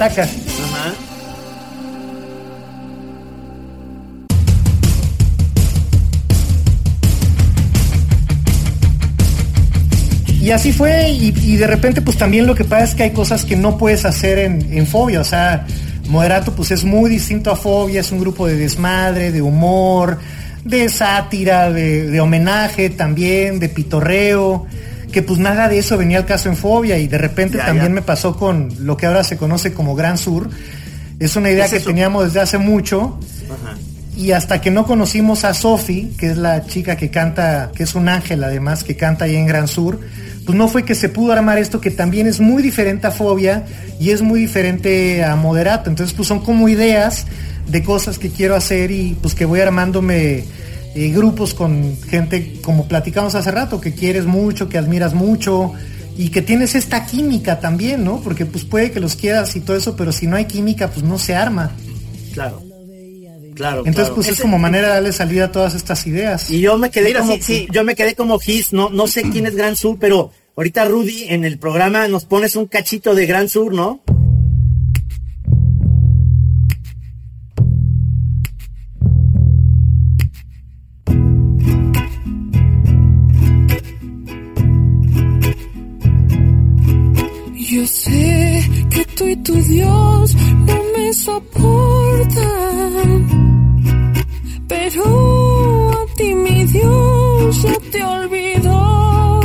Ajá.
Y así fue, y, y de repente pues también lo que pasa es que hay cosas que no puedes hacer en, en Fobia, o sea, Moderato pues es muy distinto a Fobia, es un grupo de desmadre, de humor, de sátira, de, de homenaje también, de pitorreo, que pues nada de eso venía al caso en Fobia y de repente
Ya,
también
ya.
me pasó con lo que ahora se conoce como Gran Sur, es una idea
¿Qué
que
eso?
teníamos desde hace mucho,
Ajá.
y hasta que no conocimos a Sofi, que es la chica que canta, que es un ángel además, que canta ahí en Gran Sur, pues no fue que se pudo armar esto que también es muy diferente a Fobia y es muy diferente a Moderato. Entonces pues son como ideas de cosas que quiero hacer y pues que voy armándome eh, grupos con gente como platicamos hace rato, que quieres mucho, que admiras mucho y que tienes esta química también, ¿no? Porque pues puede que los quieras y todo eso, pero si no hay química pues no se arma.
Claro. Claro.
Entonces,
claro.
pues es
Ese-
como manera de darle salida a todas estas ideas.
Y yo me quedé
Mira,
como,
sí, sí.
yo me quedé como Gis, no, no sé quién es Gran Sur, pero ahorita Rudy en el programa nos pones un cachito de Gran Sur, ¿no?
Sé que tú y tu Dios no me soportan, pero a ti mi Dios ya te olvidó.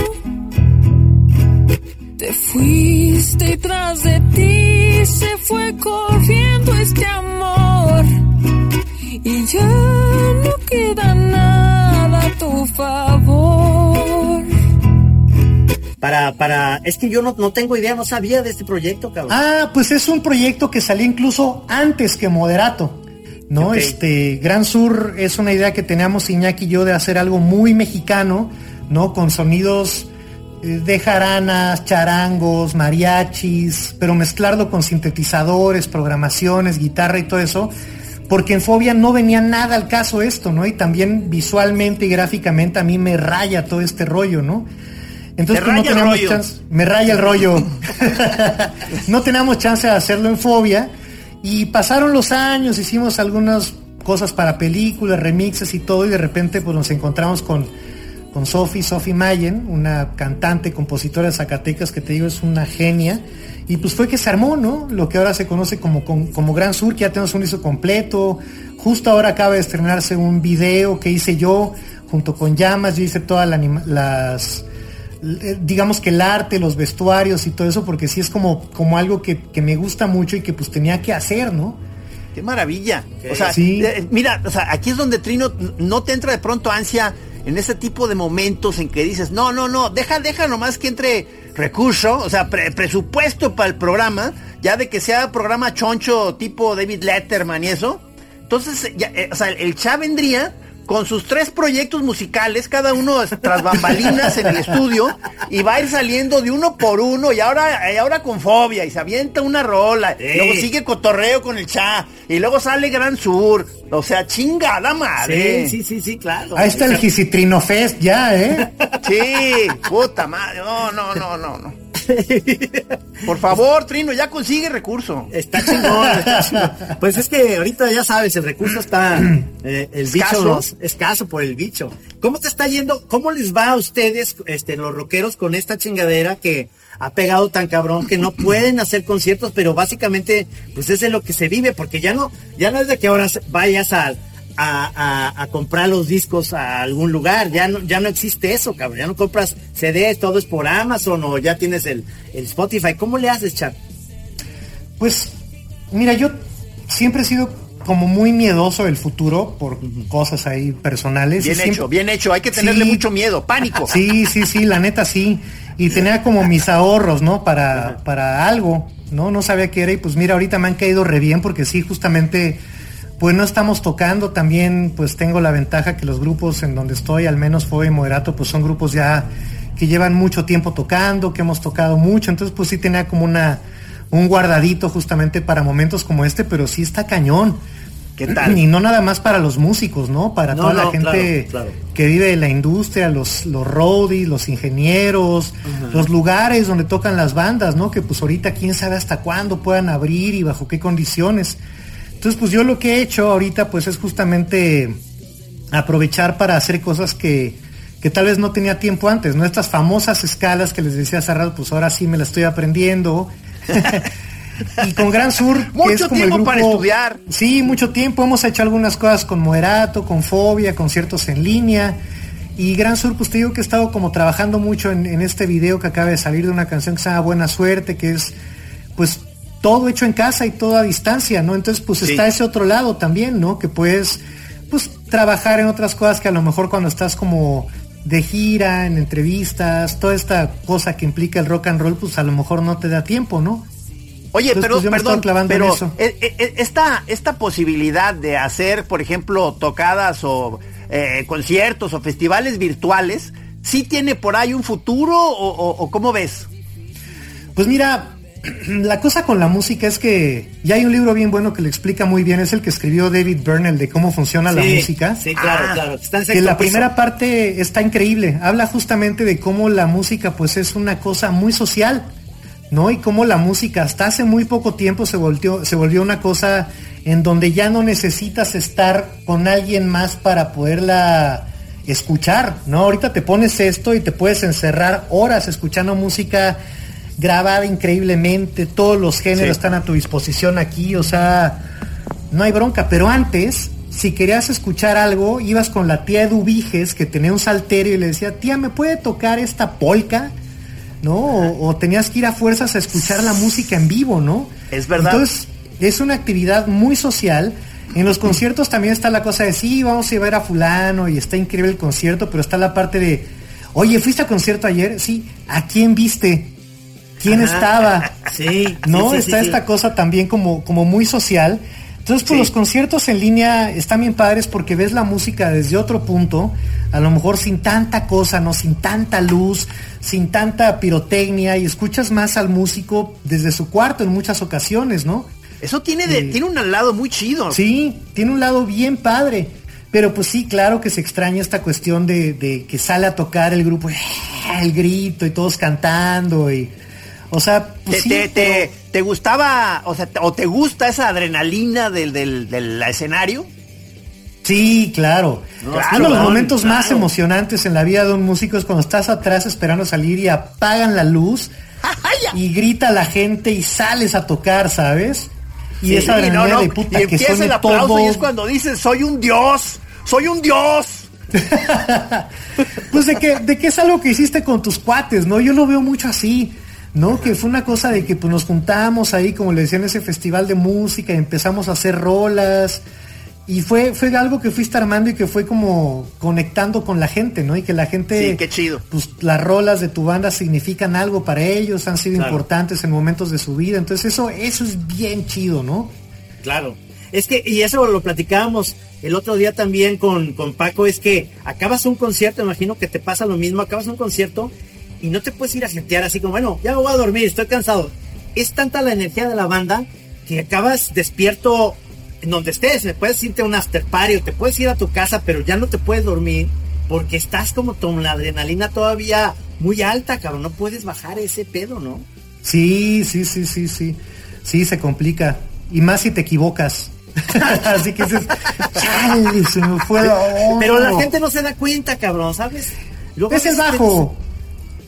Te fuiste y tras de ti se fue corriendo este amor y ya no queda nada a tu favor.
Para, para, es que yo no, no tengo idea, no sabía de este proyecto, cabrón.
Ah, pues es un proyecto que salió incluso antes que Moderato. ¿No? Este, Gran Sur es una idea que teníamos Iñaki y yo de hacer algo muy mexicano, ¿no? Con sonidos eh, de jaranas, charangos, mariachis, pero mezclarlo con sintetizadores, programaciones, guitarra y todo eso. Porque en Fobia no venía nada al caso esto, ¿no? Y también visualmente y gráficamente a mí me raya todo este rollo, ¿no? Entonces pues, no teníamos chance, me raya el rollo. no teníamos chance de hacerlo en fobia. Y pasaron los años, hicimos algunos cosas para películas, remixes y todo, y de repente pues nos encontramos con, con Sophie, Sophie Mayen, una cantante, compositora de Zacatecas que te digo es una genia, y pues fue que se armó, ¿no? Lo que ahora se conoce como, como, como Gran Sur, que ya tenemos un disco completo, justo ahora acaba de estrenarse un video que hice yo, junto con Llamas, yo hice todas las digamos que el arte, los vestuarios y todo eso, porque sí es como, como algo que, que me gusta mucho y que pues tenía que hacer, ¿no?
Qué maravilla. O sea, eh, mira, o sea, aquí es donde Trino no te entra de pronto ansia en ese tipo de momentos en que dices, no, no, no, deja, deja nomás que entre recurso, o sea, presupuesto para el programa, ya de que sea programa choncho tipo David Letterman y eso. Entonces, ya, eh, o sea, el chat vendría con sus tres proyectos musicales, cada uno tras bambalinas en el estudio, y va a ir saliendo de uno por uno, y ahora, y ahora con fobia, y se avienta una rola, luego sigue cotorreo con el cha, y luego sale Gran Sur, o sea, chingada madre.
Sí, sí, sí, claro.
Ahí está el Gisitrino Fest ya, ¿eh?
Sí, puta madre, no, no, no, no, no. Por favor, Trino, ya consigue recurso.
Está chingón, Pues es que ahorita ya sabes, el recurso está eh, el
escaso.
bicho escaso por el bicho. ¿Cómo te está yendo? ¿Cómo les va a ustedes, este, los rockeros, con esta chingadera que ha pegado tan cabrón que no pueden hacer conciertos, pero básicamente, pues es de lo que se vive, porque ya no, ya no es de que ahora vayas al a, comprar los discos a algún lugar. Ya no, ya no existe eso, cabrón. Ya no compras CDs, todo es por Amazon o ya tienes el, Spotify. ¿Cómo le haces, chat?
Pues, mira, yo siempre he sido como muy miedoso del futuro por cosas ahí personales.
Bien hecho, bien hecho. Hay que tenerle mucho miedo, pánico.
Sí, sí, sí, la neta sí. Y tenía como mis ahorros, ¿no? Para, para algo, ¿no? No sabía qué era y pues mira, ahorita me han caído re bien porque sí, justamente pues no estamos tocando, también pues tengo la ventaja que los grupos en donde estoy, al menos Fue Moderato, pues son grupos ya que llevan mucho tiempo tocando, que hemos tocado mucho, entonces pues sí tenía como una un guardadito justamente para momentos como este, pero sí está cañón.
¿Qué tal?
Y no nada más para los músicos, ¿no? Para toda la gente que vive en la industria, los, los roadies, los ingenieros, los lugares donde tocan las bandas, ¿no? Que pues ahorita quién sabe hasta cuándo puedan abrir y bajo qué condiciones. Entonces, pues yo lo que he hecho ahorita, pues es justamente aprovechar para hacer cosas que, tal vez no tenía tiempo antes, ¿no? Estas famosas escalas que les decía hace rato, pues ahora sí me las estoy aprendiendo. y con Gran Sur,
mucho es como tiempo para estudiar.
Sí, mucho tiempo. Hemos hecho algunas cosas con Moderato, con Fobia, conciertos en línea. Y Gran Sur, pues te digo que he estado como trabajando mucho en, en este video que acaba de salir de una canción que se llama Buena Suerte, que es pues todo hecho en casa y todo a distancia, ¿no? Entonces, pues está ese otro lado también, ¿no? Que puedes, pues, trabajar en otras cosas que a lo mejor cuando estás como de gira, en entrevistas, toda esta cosa que implica el rock and roll, pues a lo mejor no te da tiempo, ¿no?
Oye, pero pues, perdón, pero e, e, e, esta, esta posibilidad de hacer, por ejemplo, tocadas o eh, conciertos o festivales virtuales, ¿sí tiene por ahí un futuro o, o cómo ves?
Pues mira, la cosa con la música es que ya hay un libro bien bueno que le explica muy bien, es el que escribió David Byrne, de cómo funciona la música.
Sí, claro,
ah,
claro.
que la primera parte está increíble. Habla justamente de cómo la música pues es una cosa muy social, ¿no? Y cómo la música hasta hace muy poco tiempo se volvió, se volvió una cosa en donde ya no necesitas estar con alguien más para poderla escuchar, ¿no? Ahorita te pones esto y te puedes encerrar horas escuchando música grabada increíblemente, todos los géneros están a tu disposición aquí, o sea, no hay bronca, pero antes, si querías escuchar algo, ibas con la tía Eduviges que tenía un salterio y le decía, tía, ¿me puede tocar esta polca? ¿No? O, tenías que ir a fuerzas a escuchar la música en vivo, ¿no?
Es verdad.
Entonces, es una actividad muy social. En los conciertos también está la cosa de, sí, vamos a ir a fulano y está increíble el concierto, pero está la parte de, oye, ¿fuiste a concierto ayer? Sí, ¿a quién viste? Quién estaba.
Sí.
¿No? Está esta cosa también como, como muy social. Entonces, pues los conciertos en línea están bien padres porque ves la música desde otro punto, a lo mejor sin tanta cosa, ¿no? Sin tanta luz, sin tanta pirotecnia, y escuchas más al músico desde su cuarto en muchas ocasiones, ¿no?
Eso tiene, de, tiene un lado muy chido.
Sí, tiene un lado bien padre. Pero pues sí, claro que se extraña esta cuestión de, de que sale a tocar el grupo, el grito y todos cantando y o sea,
pues te, gustaba, o sea, o te gusta esa adrenalina del, del, escenario?
Sí, claro.
Claro,
Uno de los
claro,
momentos más emocionantes en la vida de un músico es cuando estás atrás esperando salir y apagan la luz y grita la gente y sales a tocar, ¿sabes? Y
Sí,
esa adrenalina
no,
de puta
y
que
empieza
suene
el aplauso
todo.
y es cuando dices, soy un dios, soy un dios.
Pues de que, de que es algo que hiciste con tus cuates, ¿no? Yo lo veo mucho así, ¿no? Que fue una cosa de que pues, nos juntamos ahí, como le decían, en ese festival de música y empezamos a hacer rolas. Y fue, fue algo que fuiste armando y que fue como conectando con la gente, ¿no? Y que la gente,
Sí, qué chido.
pues las rolas de tu banda significan algo para ellos, han sido
Claro.
importantes en momentos de su vida. Entonces eso, eso es bien chido, ¿no?
Claro. Es que, y eso lo platicábamos el otro día también con, con Paco, es que acabas un concierto, imagino que te pasa lo mismo, acabas un concierto y no te puedes ir a sentear así como, bueno, ya me voy a dormir, estoy cansado. Es tanta la energía de la banda que acabas despierto en donde estés, me puedes irte a un after party o te puedes ir a tu casa, pero ya no te puedes dormir porque estás como con la adrenalina todavía muy alta, cabrón, no puedes bajar ese pedo, ¿no?
Sí, sí, sí, sí, sí. Sí, se complica. Y más si te equivocas. Así que dices, chale, se me fue la onda".
Pero la gente no se da cuenta, cabrón, ¿sabes? Luego
Es el bajo.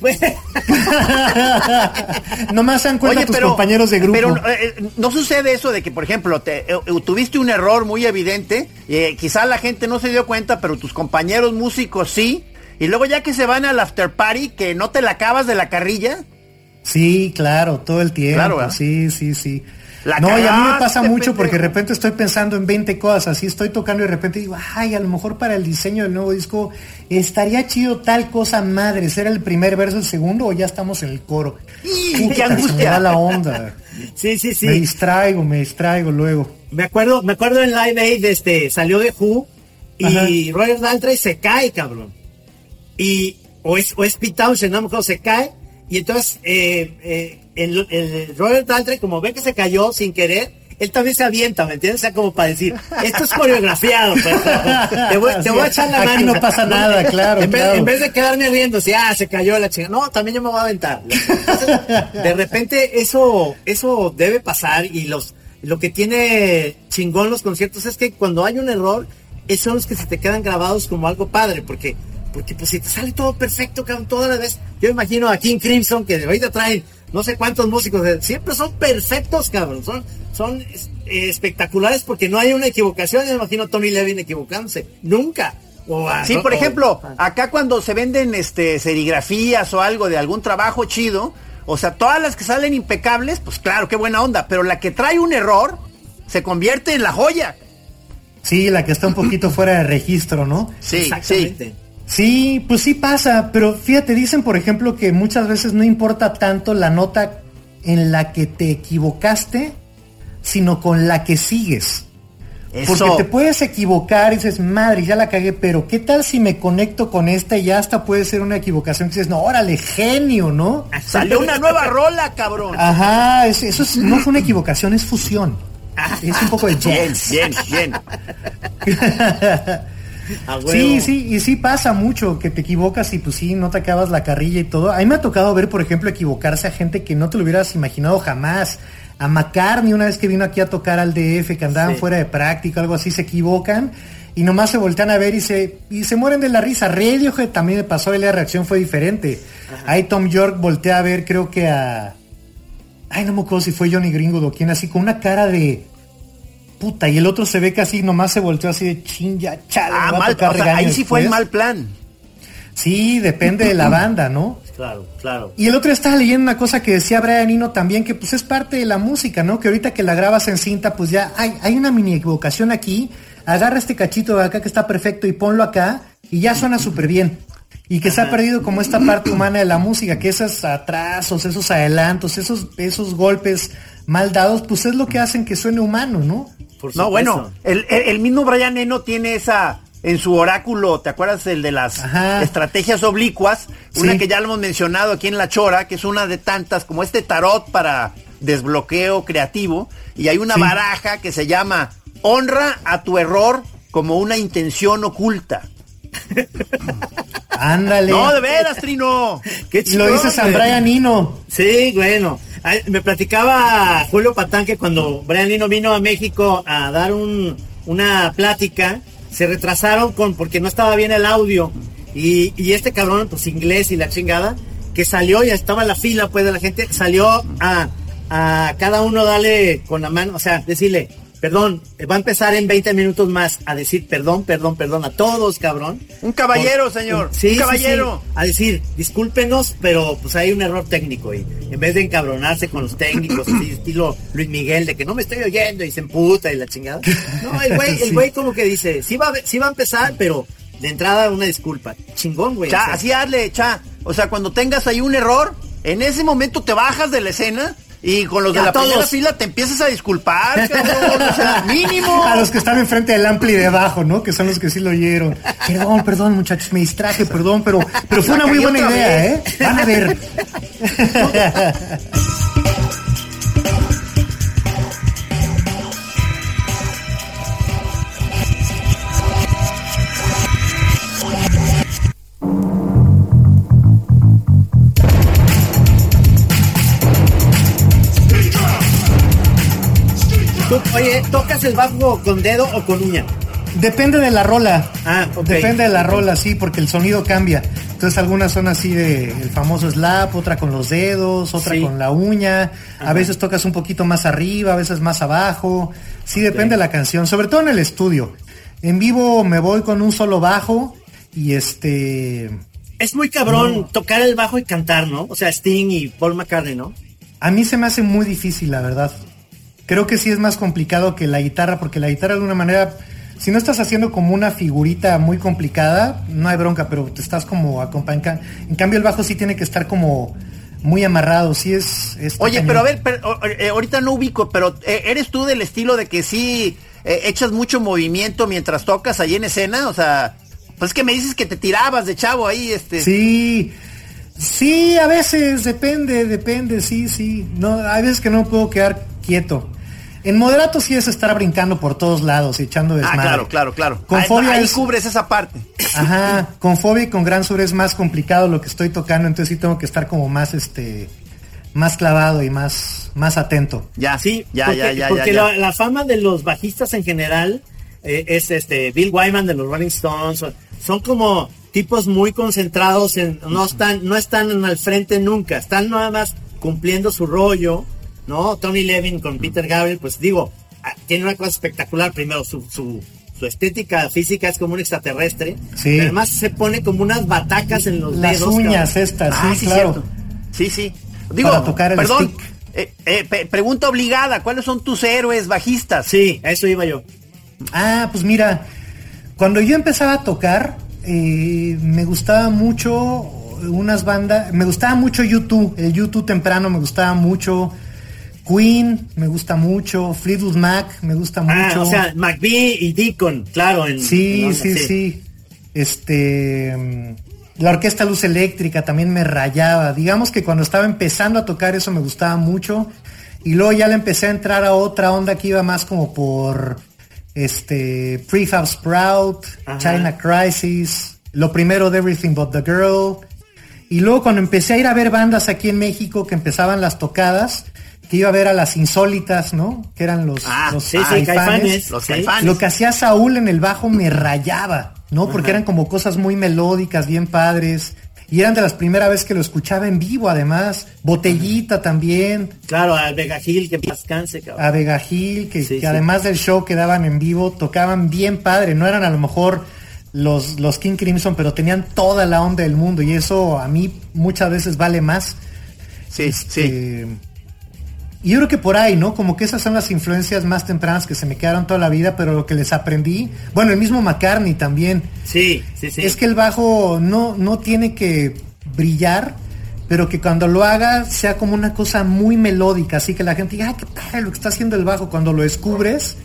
Nomás se dan cuenta tus compañeros de grupo.
Pero eh, no sucede eso de que, por ejemplo, te, eh, eh, tuviste un error muy evidente, eh, quizá la gente no se dio cuenta, pero tus compañeros músicos sí, y luego ya que se van al after party, que no te la acabas de la carrilla,
Sí, claro, todo el tiempo.
Claro,
sí, sí, sí.
La
no, y a mí me pasa mucho porque de repente estoy pensando en 20 cosas, así estoy tocando y de repente digo, ay, a lo mejor para el diseño del nuevo disco estaría chido tal cosa madre, ser el primer verso, el segundo o ya estamos en el coro.
¡Y, qué
me
angustia!
da la onda.
sí, sí, sí.
Me distraigo, me distraigo luego.
Me acuerdo, me acuerdo en Live Aid, este, salió de Who y Roger Daltrey se cae, cabrón. Y, o es, o es Pete Townshend, no me acuerdo, se cae. Y entonces, eh, eh, el, el Roger Daltrey, como ve que se cayó sin querer, él también se avienta, ¿me entiendes? O sea, como para decir, esto es coreografiado, pues, te, voy, te voy a echar la
Aquí
mano.
no pasa nada, claro,
En vez,
claro.
en vez de quedarme riendo, si, ah, se cayó la chica. No, también yo me voy a aventar. Entonces, de repente, eso, eso debe pasar y los, lo que tiene chingón los conciertos es que cuando hay un error, esos son los que se te quedan grabados como algo padre, porque, porque pues si te sale todo perfecto, cabrón, toda la vez, yo imagino a King Crimson que ahorita traen no sé cuántos músicos, eh, siempre son perfectos, cabrón, son, son es- espectaculares porque no hay una equivocación, yo imagino a Tony Levin equivocándose, nunca. O a-
Sí, por
o-
ejemplo,
o-
acá cuando se venden este serigrafías o algo de algún trabajo chido, o sea, todas las que salen impecables, pues claro, qué buena onda, pero la que trae un error se convierte en la joya.
Sí, la que está un poquito fuera de registro, ¿no?
Sí,
Exactamente.
sí.
Sí, pues sí pasa, pero fíjate, dicen por ejemplo que muchas veces no importa tanto la nota en la que te equivocaste, sino con la que sigues. Porque
Eso.
te puedes equivocar y dices, madre, ya la cagué, pero ¿qué tal si me conecto con esta y ya hasta puede ser una equivocación? Que dices, no, órale, genio, ¿no?
Salió una nueva rola, cabrón.
Ajá, es- eso es- no fue una equivocación, es fusión. Es un poco de
Bien,
jazz.
bien, bien.
A huevo.
Sí, sí, y sí pasa mucho que te equivocas y pues sí, no te acabas la carrilla y todo. A mí me ha tocado ver, por ejemplo, equivocarse a gente que no te lo hubieras imaginado jamás. A McCartney, una vez que vino aquí a tocar al DF, que andaban
Sí.
fuera de práctica, algo así, se equivocan y nomás se voltean a ver y se, y se mueren de la risa. Radiohead también me pasó y la reacción fue diferente. Ahí Tom York voltea a ver, creo que a... Ay, no me acuerdo si fue Johnny Gringo o quién, así con una cara de... Puta, y el otro se ve que así nomás se volteó así de chinga, chale, me
Ah, mal,
tocar
o sea, ahí sí fue el
después".
mal plan.
Sí, depende de la banda, ¿no?
Claro, claro.
Y el otro estaba leyendo una cosa que decía Brian Eno también, que pues es parte de la música, ¿no? Que ahorita que la grabas en cinta, pues ya hay, hay una mini equivocación aquí, agarra este cachito de acá que está perfecto y ponlo acá y ya suena súper bien. Y que se ha perdido como esta parte humana de la música, que esos atrasos, esos adelantos, esos, esos golpes mal dados, pues es lo que hacen que suene humano, ¿no?
Por
No, bueno, el, el- mismo Brian Eno tiene esa en su oráculo, ¿te acuerdas el de las
Ajá.
estrategias oblicuas? Una
Sí.
que ya lo hemos mencionado aquí en La Chora, que es una de tantas, como este tarot para desbloqueo creativo, y hay una
Sí.
baraja que se llama Honra a tu error como una intención oculta.
Ándale.
No, de veras, Trino.
Qué
Y lo dice San. Brian Eno.
Sí, bueno. Me platicaba Julio Patán que cuando Brian Lino vino a México a dar un, una plática, se retrasaron con porque no estaba bien el audio. Y, este cabrón pues inglés y la chingada que salió y estaba en la fila pues de la gente salió a, a cada uno darle con la mano o sea decirle perdón va a empezar en 20 minutos más a decir perdón perdón perdón a todos cabrón
Un caballero,
Por-
señor.
sí,
un
sí,
caballero.
sí. a decir discúlpenos pero pues hay un error técnico y en vez de encabronarse con los técnicos así, estilo Luis Miguel de que no me estoy oyendo y se emputa y la chingada no el güey el güey como que dice sí va a- sí va a empezar pero de entrada una disculpa chingón güey o
Cha,
sea,
así hazle, cha. O sea, cuando tengas ahí un error, en ese momento te bajas de la escena y con los de la primera
todos.
fila te empiezas a disculpar, cabrón. O sea, mínimo.
A los que están enfrente del ampli de abajo, ¿no? Que son los que sí lo oyeron. Perdón, perdón, muchachos, me distraje, perdón, pero, pero fue una muy buena idea. ¿eh? Van a ver.
oye tocas el bajo con dedo o con uña
Depende de la rola.
Ah, ok.
Depende de la rola, sí, porque el sonido cambia. Entonces algunas son así de el famoso slap, otra con los dedos, otra
Sí.
con la uña.
Ajá.
A veces tocas un poquito más arriba, a veces más abajo. Sí, depende de la canción, sobre todo en el estudio. En vivo me voy con un solo bajo y este...
es muy cabrón tocar el bajo y cantar no o sea Sting y Paul McCartney no
A mí se me hace muy difícil, la verdad. Creo que sí es más complicado que la guitarra, porque la guitarra de alguna manera, si no estás haciendo como una figurita muy complicada, no hay bronca, pero te estás como acompañando. En cambio el bajo sí tiene que estar como muy amarrado, sí es... es
Oye,
cañón.
pero a ver, pero, eh, ahorita no ubico, pero eh, ¿eres tú del estilo de que sí eh, echas mucho movimiento mientras tocas ahí en escena? O sea, pues es que me dices que te tirabas de chavo ahí, este.
Sí, sí, a veces, depende, depende, sí, sí. No, hay veces que no puedo quedar quieto. En moderato sí es estar brincando por todos lados, echando
Ah,
desmadre.
claro, claro, claro.
Con
ahí,
fobia
ahí
es-
cubres esa parte.
Ajá, con fobia y con gran sur es más complicado lo que estoy tocando, entonces sí tengo que estar como más este más clavado y más más atento.
Ya,
Sí,
ya,
porque,
ya, ya,
porque
ya,
La,
ya.
la fama de los bajistas en general eh, es este Bill Wyman de los Rolling Stones. o- Son como tipos muy concentrados en no están no están al frente nunca, están nada más cumpliendo su rollo, ¿no? Tony Levin con Peter Gabriel, pues digo, ah, tiene una cosa espectacular primero su, su su estética física es como un extraterrestre,
Sí.
pero además se pone como unas batacas en los
Las
dedos.
uñas
cabrón.
estas,
Ah,
sí, claro.
cierto. Sí, sí. Digo,
Para tocar el
perdón.
stick.
eh, eh, pregunta obligada, ¿cuáles son tus héroes bajistas?
Sí, a eso iba yo.
Ah, pues mira, cuando yo empezaba a tocar, eh, me gustaba mucho unas bandas, me gustaba mucho YouTube, el YouTube temprano me gustaba mucho, Queen me gusta mucho, Fleetwood Mac me gusta
Ah,
mucho.
o sea, McBee y Deacon, claro. En,
Sí,
en-
sí, sí. Este. mm, La orquesta Luz Eléctrica también me rayaba. Digamos que cuando estaba empezando a tocar eso me gustaba mucho. Y luego ya le empecé a entrar a otra onda que iba más como por este Prefab Sprout,
Ajá.
China Crisis, lo primero de Everything But the Girl. Y luego cuando empecé a ir a ver bandas aquí en México que empezaban las tocadas, que iba a ver a las insólitas, ¿no? Que eran los,
Ah,
los
sí, sí, Caifanes.
Los
Sí.
caifanes.
lo que hacía Saúl en el bajo me rayaba, ¿no? Porque eran como cosas muy melódicas, bien padres. Y eran de las primeras veces que lo escuchaba en vivo, además. Botellita también,
Claro, al Vega Gil, que descanse, cabrón.
a Vega Gil, que,
Sí,
que
sí.
además del show que daban en vivo, tocaban bien padre. No eran a lo mejor los, los King Crimson, pero tenían toda la onda del mundo. Y eso a mí muchas veces vale más.
Sí, sí.
Eh, y yo creo que por ahí, ¿no? Como que esas son las influencias más tempranas que se me quedaron toda la vida, pero lo que les aprendí, bueno, el mismo McCartney también,
Sí, sí, sí.
es que el bajo no, no tiene que brillar, pero que cuando lo haga sea como una cosa muy melódica, así que la gente diga, ay, qué padre lo que está haciendo el bajo cuando lo descubres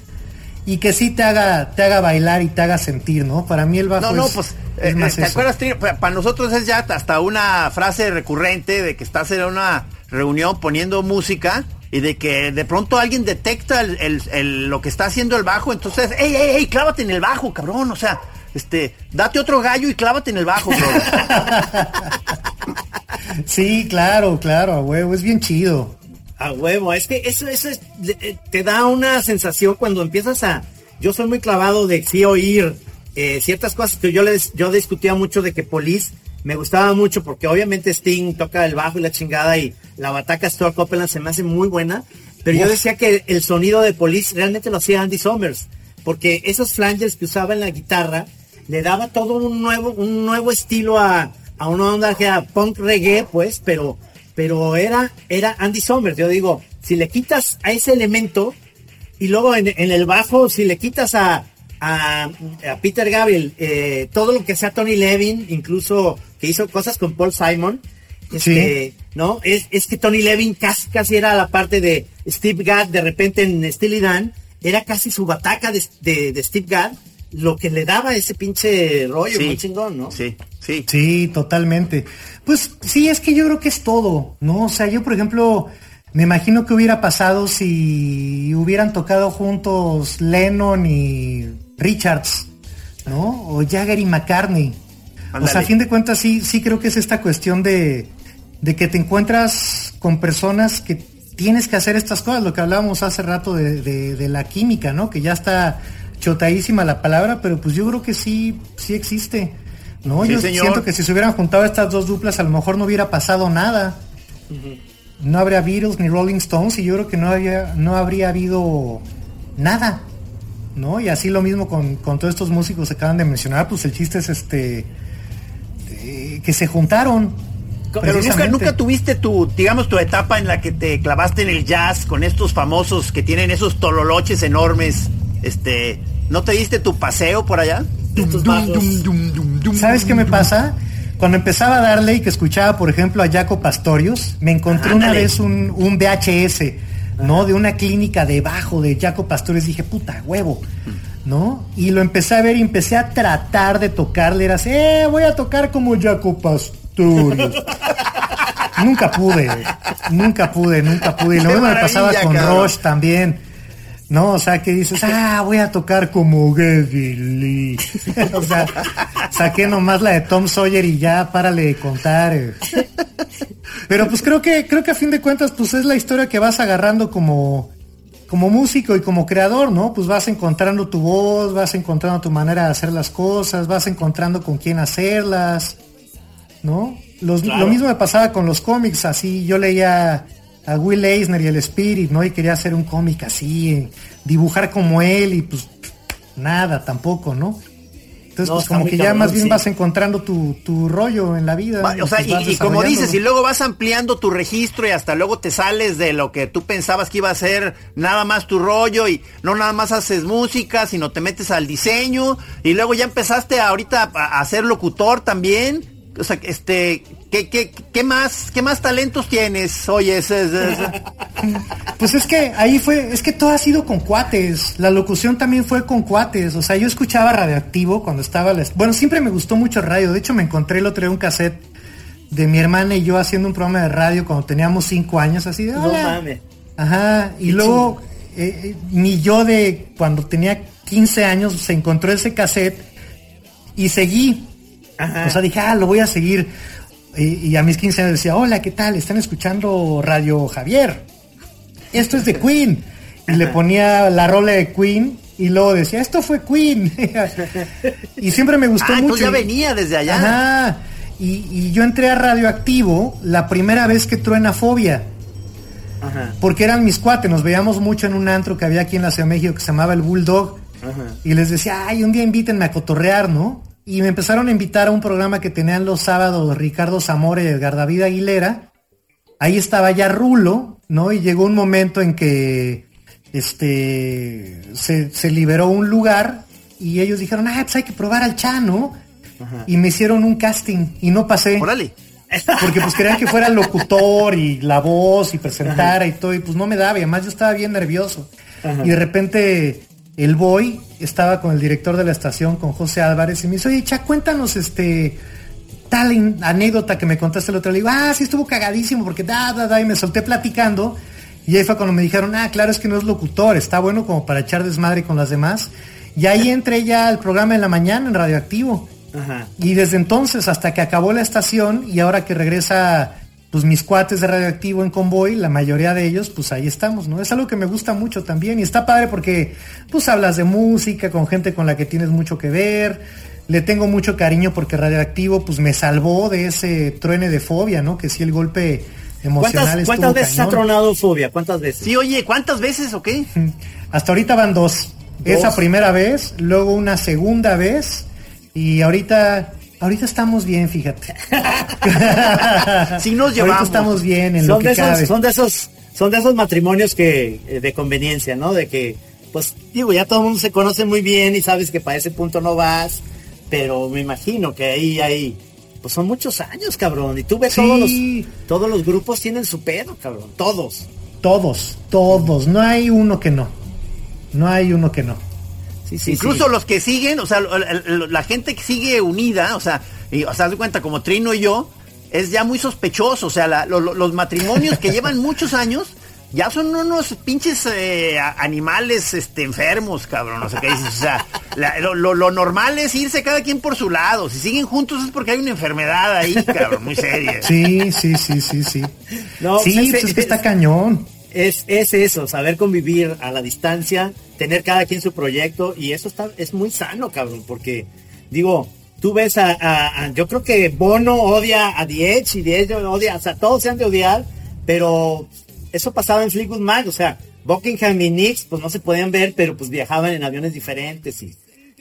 y que sí te haga, te haga bailar y te haga sentir, ¿no? Para mí el bajo
No, no,
es,
pues,
es
eh,
más
¿te
eso.
acuerdas, Trino? Para nosotros es ya hasta una frase recurrente de que estás en una reunión poniendo música y de que de pronto alguien detecta el- el- el- lo que está haciendo el bajo, entonces, ey, ey, ey, clávate en el bajo, cabrón, o sea, este, date otro gallo y clávate en el bajo, bro.
Sí, claro, claro, a huevo, es bien chido.
A huevo, es que eso, eso es- eh, te da una sensación cuando empiezas a... Yo soy muy clavado de sí oír eh, ciertas cosas que yo les, yo discutía mucho de que Police me gustaba mucho porque obviamente Sting toca el bajo y la chingada y la bataca Stuart Copeland se me hace muy buena, pero yo decía que el sonido de Police realmente lo hacía Andy Summers, porque esos flangers que usaba en la guitarra le daba todo un nuevo, un nuevo estilo a, a una onda que era punk reggae, pues, pero, pero era, era Andy Summers. Yo digo, si le quitas a ese elemento y luego en, en el bajo, si le quitas a, a, a Peter Gabriel, eh, todo lo que sea Tony Levin, incluso que hizo cosas con Paul Simon, este, ¿no? Es, es que Tony Levin casi, casi era la parte de Steve Gadd, de repente en Steely Dan, era casi su bataca de, de, de Steve Gadd, lo que le daba ese pinche rollo
Sí.
muy chingón, ¿no?
Sí, sí.
Sí, totalmente. Pues sí, es que yo creo que es todo, ¿no? O sea, yo por ejemplo, me imagino que hubiera pasado si hubieran tocado juntos Lennon y Richards, ¿no? O Jagger y McCartney. O sea, a fin de cuentas sí, sí creo que es esta cuestión de, de que te encuentras con personas que tienes que hacer estas cosas, lo que hablábamos hace rato de, de- de la química, ¿no? Que ya está chotadísima la palabra, pero pues yo creo que sí, sí existe. No,
Sí,
yo
señor.
siento que si se hubieran juntado estas dos duplas a lo mejor no hubiera pasado nada. No habría Beatles ni Rolling Stones y yo creo que no había, no habría habido nada. ¿No? Y así lo mismo con, con todos estos músicos que acaban de mencionar, pues el chiste es este eh, que se juntaron.
Pero nunca, tuviste tu, digamos, tu etapa en la que te clavaste en el jazz con estos famosos que tienen esos tololoches enormes. Este, ¿no te diste tu paseo por allá?
¿Sabes qué me pasa? Cuando empezaba a darle y que escuchaba, por ejemplo, a Jaco Pastorius, me encontré una vez un, un VHS, ¿no? De una clínica debajo de Jaco Pastorius. Dije, puta, huevo, ¿no? Y lo empecé a ver y empecé a tratar de tocarle. Era así, eh, voy a tocar como Jaco Pastorius. nunca pude, nunca pude, nunca pude. Y lo mismo me pasaba con
cabrón.
Rush también. No, o sea, que dices, ah, voy a tocar como Geddy Lee. o sea, saqué nomás la de Tom Sawyer y ya, párale de contar. eh. Pero pues creo que, creo que a fin de cuentas, pues es la historia que vas agarrando como, como músico y como creador, ¿no? Pues vas encontrando tu voz, vas encontrando tu manera de hacer las cosas, vas encontrando con quién hacerlas, ¿no? Los- Lo mismo me pasaba con los cómics, así yo leía a Will Eisner y el Spirit, ¿no? Y quería hacer un cómic así, dibujar como él y pues nada, tampoco, ¿no? Entonces,
No,
pues como que ya
cabrón,
más bien
sí.
vas encontrando tu, tu rollo en la vida.
Va- O sea,
pues,
y, y como dices, y luego vas ampliando tu registro y hasta luego te sales de lo que tú pensabas que iba a ser nada más tu rollo y no nada más haces música, sino te metes al diseño y luego ya empezaste ahorita a, a ser locutor también. O sea, este, ¿qué, qué, qué más, qué más talentos tienes? Oye, ese, ese- ese-
Pues es que ahí fue, es que todo ha sido con cuates. La locución también fue con cuates. O sea, yo escuchaba radioactivo cuando estaba. la- Bueno, siempre me gustó mucho el radio. De hecho, me encontré el otro día un cassette de mi hermana y yo haciendo un programa de radio cuando teníamos cinco años, así de.
No
"Hola".
mames.
Ajá. Y luego, eh, eh, mi yo de cuando tenía 15 años se encontró ese cassette y seguí.
Ajá.
O sea, dije, ah, lo voy a seguir. Y, y a mis 15 años decía, hola, ¿qué tal? Están escuchando Radio Javier. Esto es de Queen. Y le ponía la rola de Queen y luego decía, esto fue Queen. y siempre me gustó
Ah,
mucho.
ya venía desde allá.
Ajá. Y, y yo entré a Radioactivo la primera vez que truena Fobia.
Ajá.
Porque eran mis cuates, nos veíamos mucho en un antro que había aquí en la Ciudad de México que se llamaba el Bulldog. Y les decía, ay, un día invítenme a cotorrear, ¿no? Y me empezaron a invitar a un programa que tenían los sábados Ricardo Zamora y Edgar David Aguilera. Ahí estaba ya Rulo, ¿no? Y llegó un momento en que este se, se liberó un lugar y ellos dijeron, ah, pues hay que probar al Chano. Y me hicieron un casting y no pasé.
Órale.
Porque pues querían que fuera locutor y la voz y presentara y todo, y pues no me daba, y además yo estaba bien nervioso. Y de repente el boy estaba con el director de la estación, con José Álvarez, y me dice, oye, Cha, cuéntanos este tal anécdota que me contaste el otro día. Le digo, ah, sí estuvo cagadísimo, porque da, da, da, y me solté platicando. Y ahí fue cuando me dijeron, ah, claro, es que no es locutor, está bueno como para echar desmadre con las demás. Y ahí entré ya al programa en la mañana en Radioactivo.
Ajá.
Y desde entonces hasta que acabó la estación y ahora que regresa pues mis cuates de radioactivo en convoy, la mayoría de ellos, pues ahí estamos, ¿no? Es algo que me gusta mucho también y está padre porque pues hablas de música con gente con la que tienes mucho que ver. Le tengo mucho cariño porque radioactivo pues me salvó de ese truene de fobia, ¿no? Que sí el golpe emocional
¿Cuántas,
estuvo
cuántas veces ha tronado fobia? ¿Cuántas veces?
Sí, oye, ¿cuántas veces o qué?
Hasta ahorita van dos. Esa primera vez, luego una segunda vez y ahorita ahorita estamos bien, fíjate.
Sí nos
Ahorita
llevamos.
estamos bien en lo
son
que
de
cabe.
esos, son de esos, son de esos matrimonios que eh, de conveniencia, ¿no? De que, pues, digo, ya todo el mundo se conoce muy bien y sabes que para ese punto no vas, pero me imagino que ahí hay, pues son muchos años, cabrón. Y tú ves
Sí.
todos los, todos los grupos tienen su pedo, cabrón, todos.
Todos, todos, no hay uno que no. No hay uno que no.
Sí, sí,
Incluso
sí.
los que siguen, o sea, la, la- la gente que sigue unida, o sea, y, o sea, de cuenta como Trino y yo, es ya muy sospechoso, o sea, la- lo- lo- los matrimonios que llevan muchos años ya son unos pinches eh, animales este, enfermos, cabrón, o sea, ¿qué dices? O sea, la- lo, lo- lo normal es irse cada quien por su lado, si siguen juntos es porque hay una enfermedad ahí, cabrón, muy seria.
Sí, sí, sí, sí, sí.
No,
sí,
pues,
pues
es-
es que está cañón.
Es, es eso, saber convivir a la distancia, tener cada quien su proyecto y eso está es muy sano, cabrón, porque digo, tú ves a, a- a- yo creo que Bono odia a Diez y Diez odia, o sea, todos se han de odiar, pero eso pasaba en Fleetwood Mac, o sea, Buckingham y Nix pues no se podían ver, pero pues viajaban en aviones diferentes y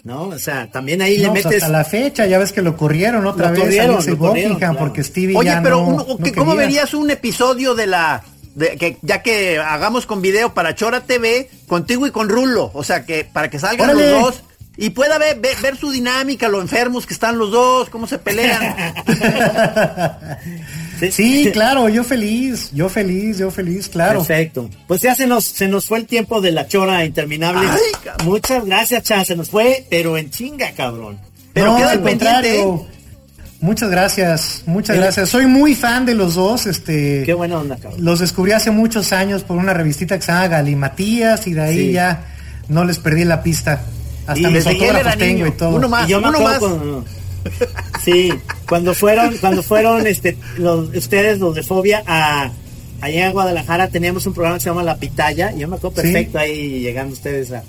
¿no? O sea, también ahí
No,
le metes
hasta la fecha, ya ves que lo corrieron otra
Lo
vez
corrieron, lo corrieron,
Buckingham
claro.
porque Stevie
Oye,
ya
pero
no,
uno-
no
¿qué- ¿cómo verías un episodio de la... De, que ya que hagamos con video para Chora TV, contigo y con Rulo, o sea, que para que salgan
Órale.
los dos y pueda ver, ver, ver su dinámica, lo enfermos que están los dos, cómo se pelean.
Sí, claro, yo feliz, yo feliz, yo feliz, claro.
Perfecto. Pues ya se nos, se nos fue el tiempo de la chora interminable.
Ay.
Muchas gracias, Chan. Se nos fue, pero en chinga, cabrón.
Pero
No,
queda
al
el pendiente. ¿eh?
contrario. Muchas gracias, muchas
El-
gracias. Soy muy fan de los dos, este
Qué buena onda, cabrón.
los descubrí hace muchos años por una revistita que se llama Galimatías y de ahí
Sí.
ya no les perdí la pista. Hasta
Y
mis autógrafos tengo
niño.
y todo.
Uno más,
Y yo
uno más.
cuando- sí, cuando fueron, cuando fueron este, los, ustedes, los de Fobia, a, allá en Guadalajara teníamos un programa que se llama La Pitaya, y yo me acuerdo
Sí.
perfecto ahí llegando ustedes a,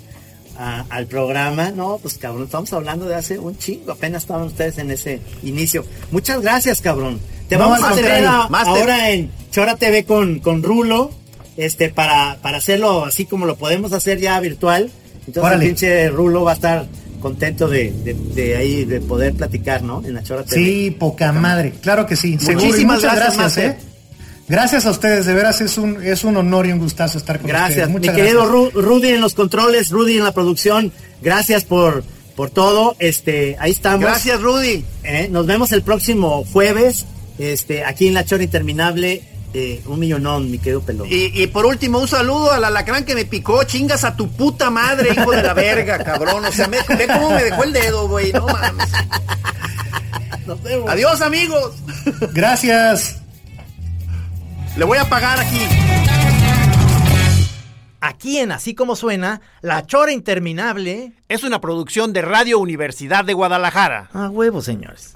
a- al programa. No, pues cabrón, estamos hablando de hace un chingo, apenas estaban ustedes en ese inicio. Muchas gracias, cabrón. Te
No,
vamos a tener ahora en Chora TV con, con Rulo, este, para, para hacerlo así como lo podemos hacer ya virtual. Entonces
Órale.
el pinche Rulo va a estar contento de, de, de ahí de poder platicar, ¿no? En la Chora TV.
Sí, poca madre, claro que sí.
Muchísimas gracias,
gracias. ¿eh? Gracias a ustedes, de veras es un es un honor y un gustazo estar con
Gracias,
ustedes.
mi
Muchas
querido
gracias.
Ru- Rudy en los controles, Rudy en la producción. Gracias por por todo. Este, ahí estamos.
Gracias, Rudy.
Eh, Nos vemos el próximo jueves, este, aquí en la Chora Interminable. Eh, un millonón, mi querido pelón.
Y, y por último, un saludo al alacrán que me picó. Chingas a tu puta madre, hijo de la verga, cabrón. O sea, me- ve cómo me dejó el dedo, güey. No mames.
Nos vemos.
Adiós, amigos.
Gracias.
Le voy a pagar aquí.
Aquí en Así como suena, La Chora Interminable.
Es una producción de Radio Universidad de Guadalajara.
A huevo, señores.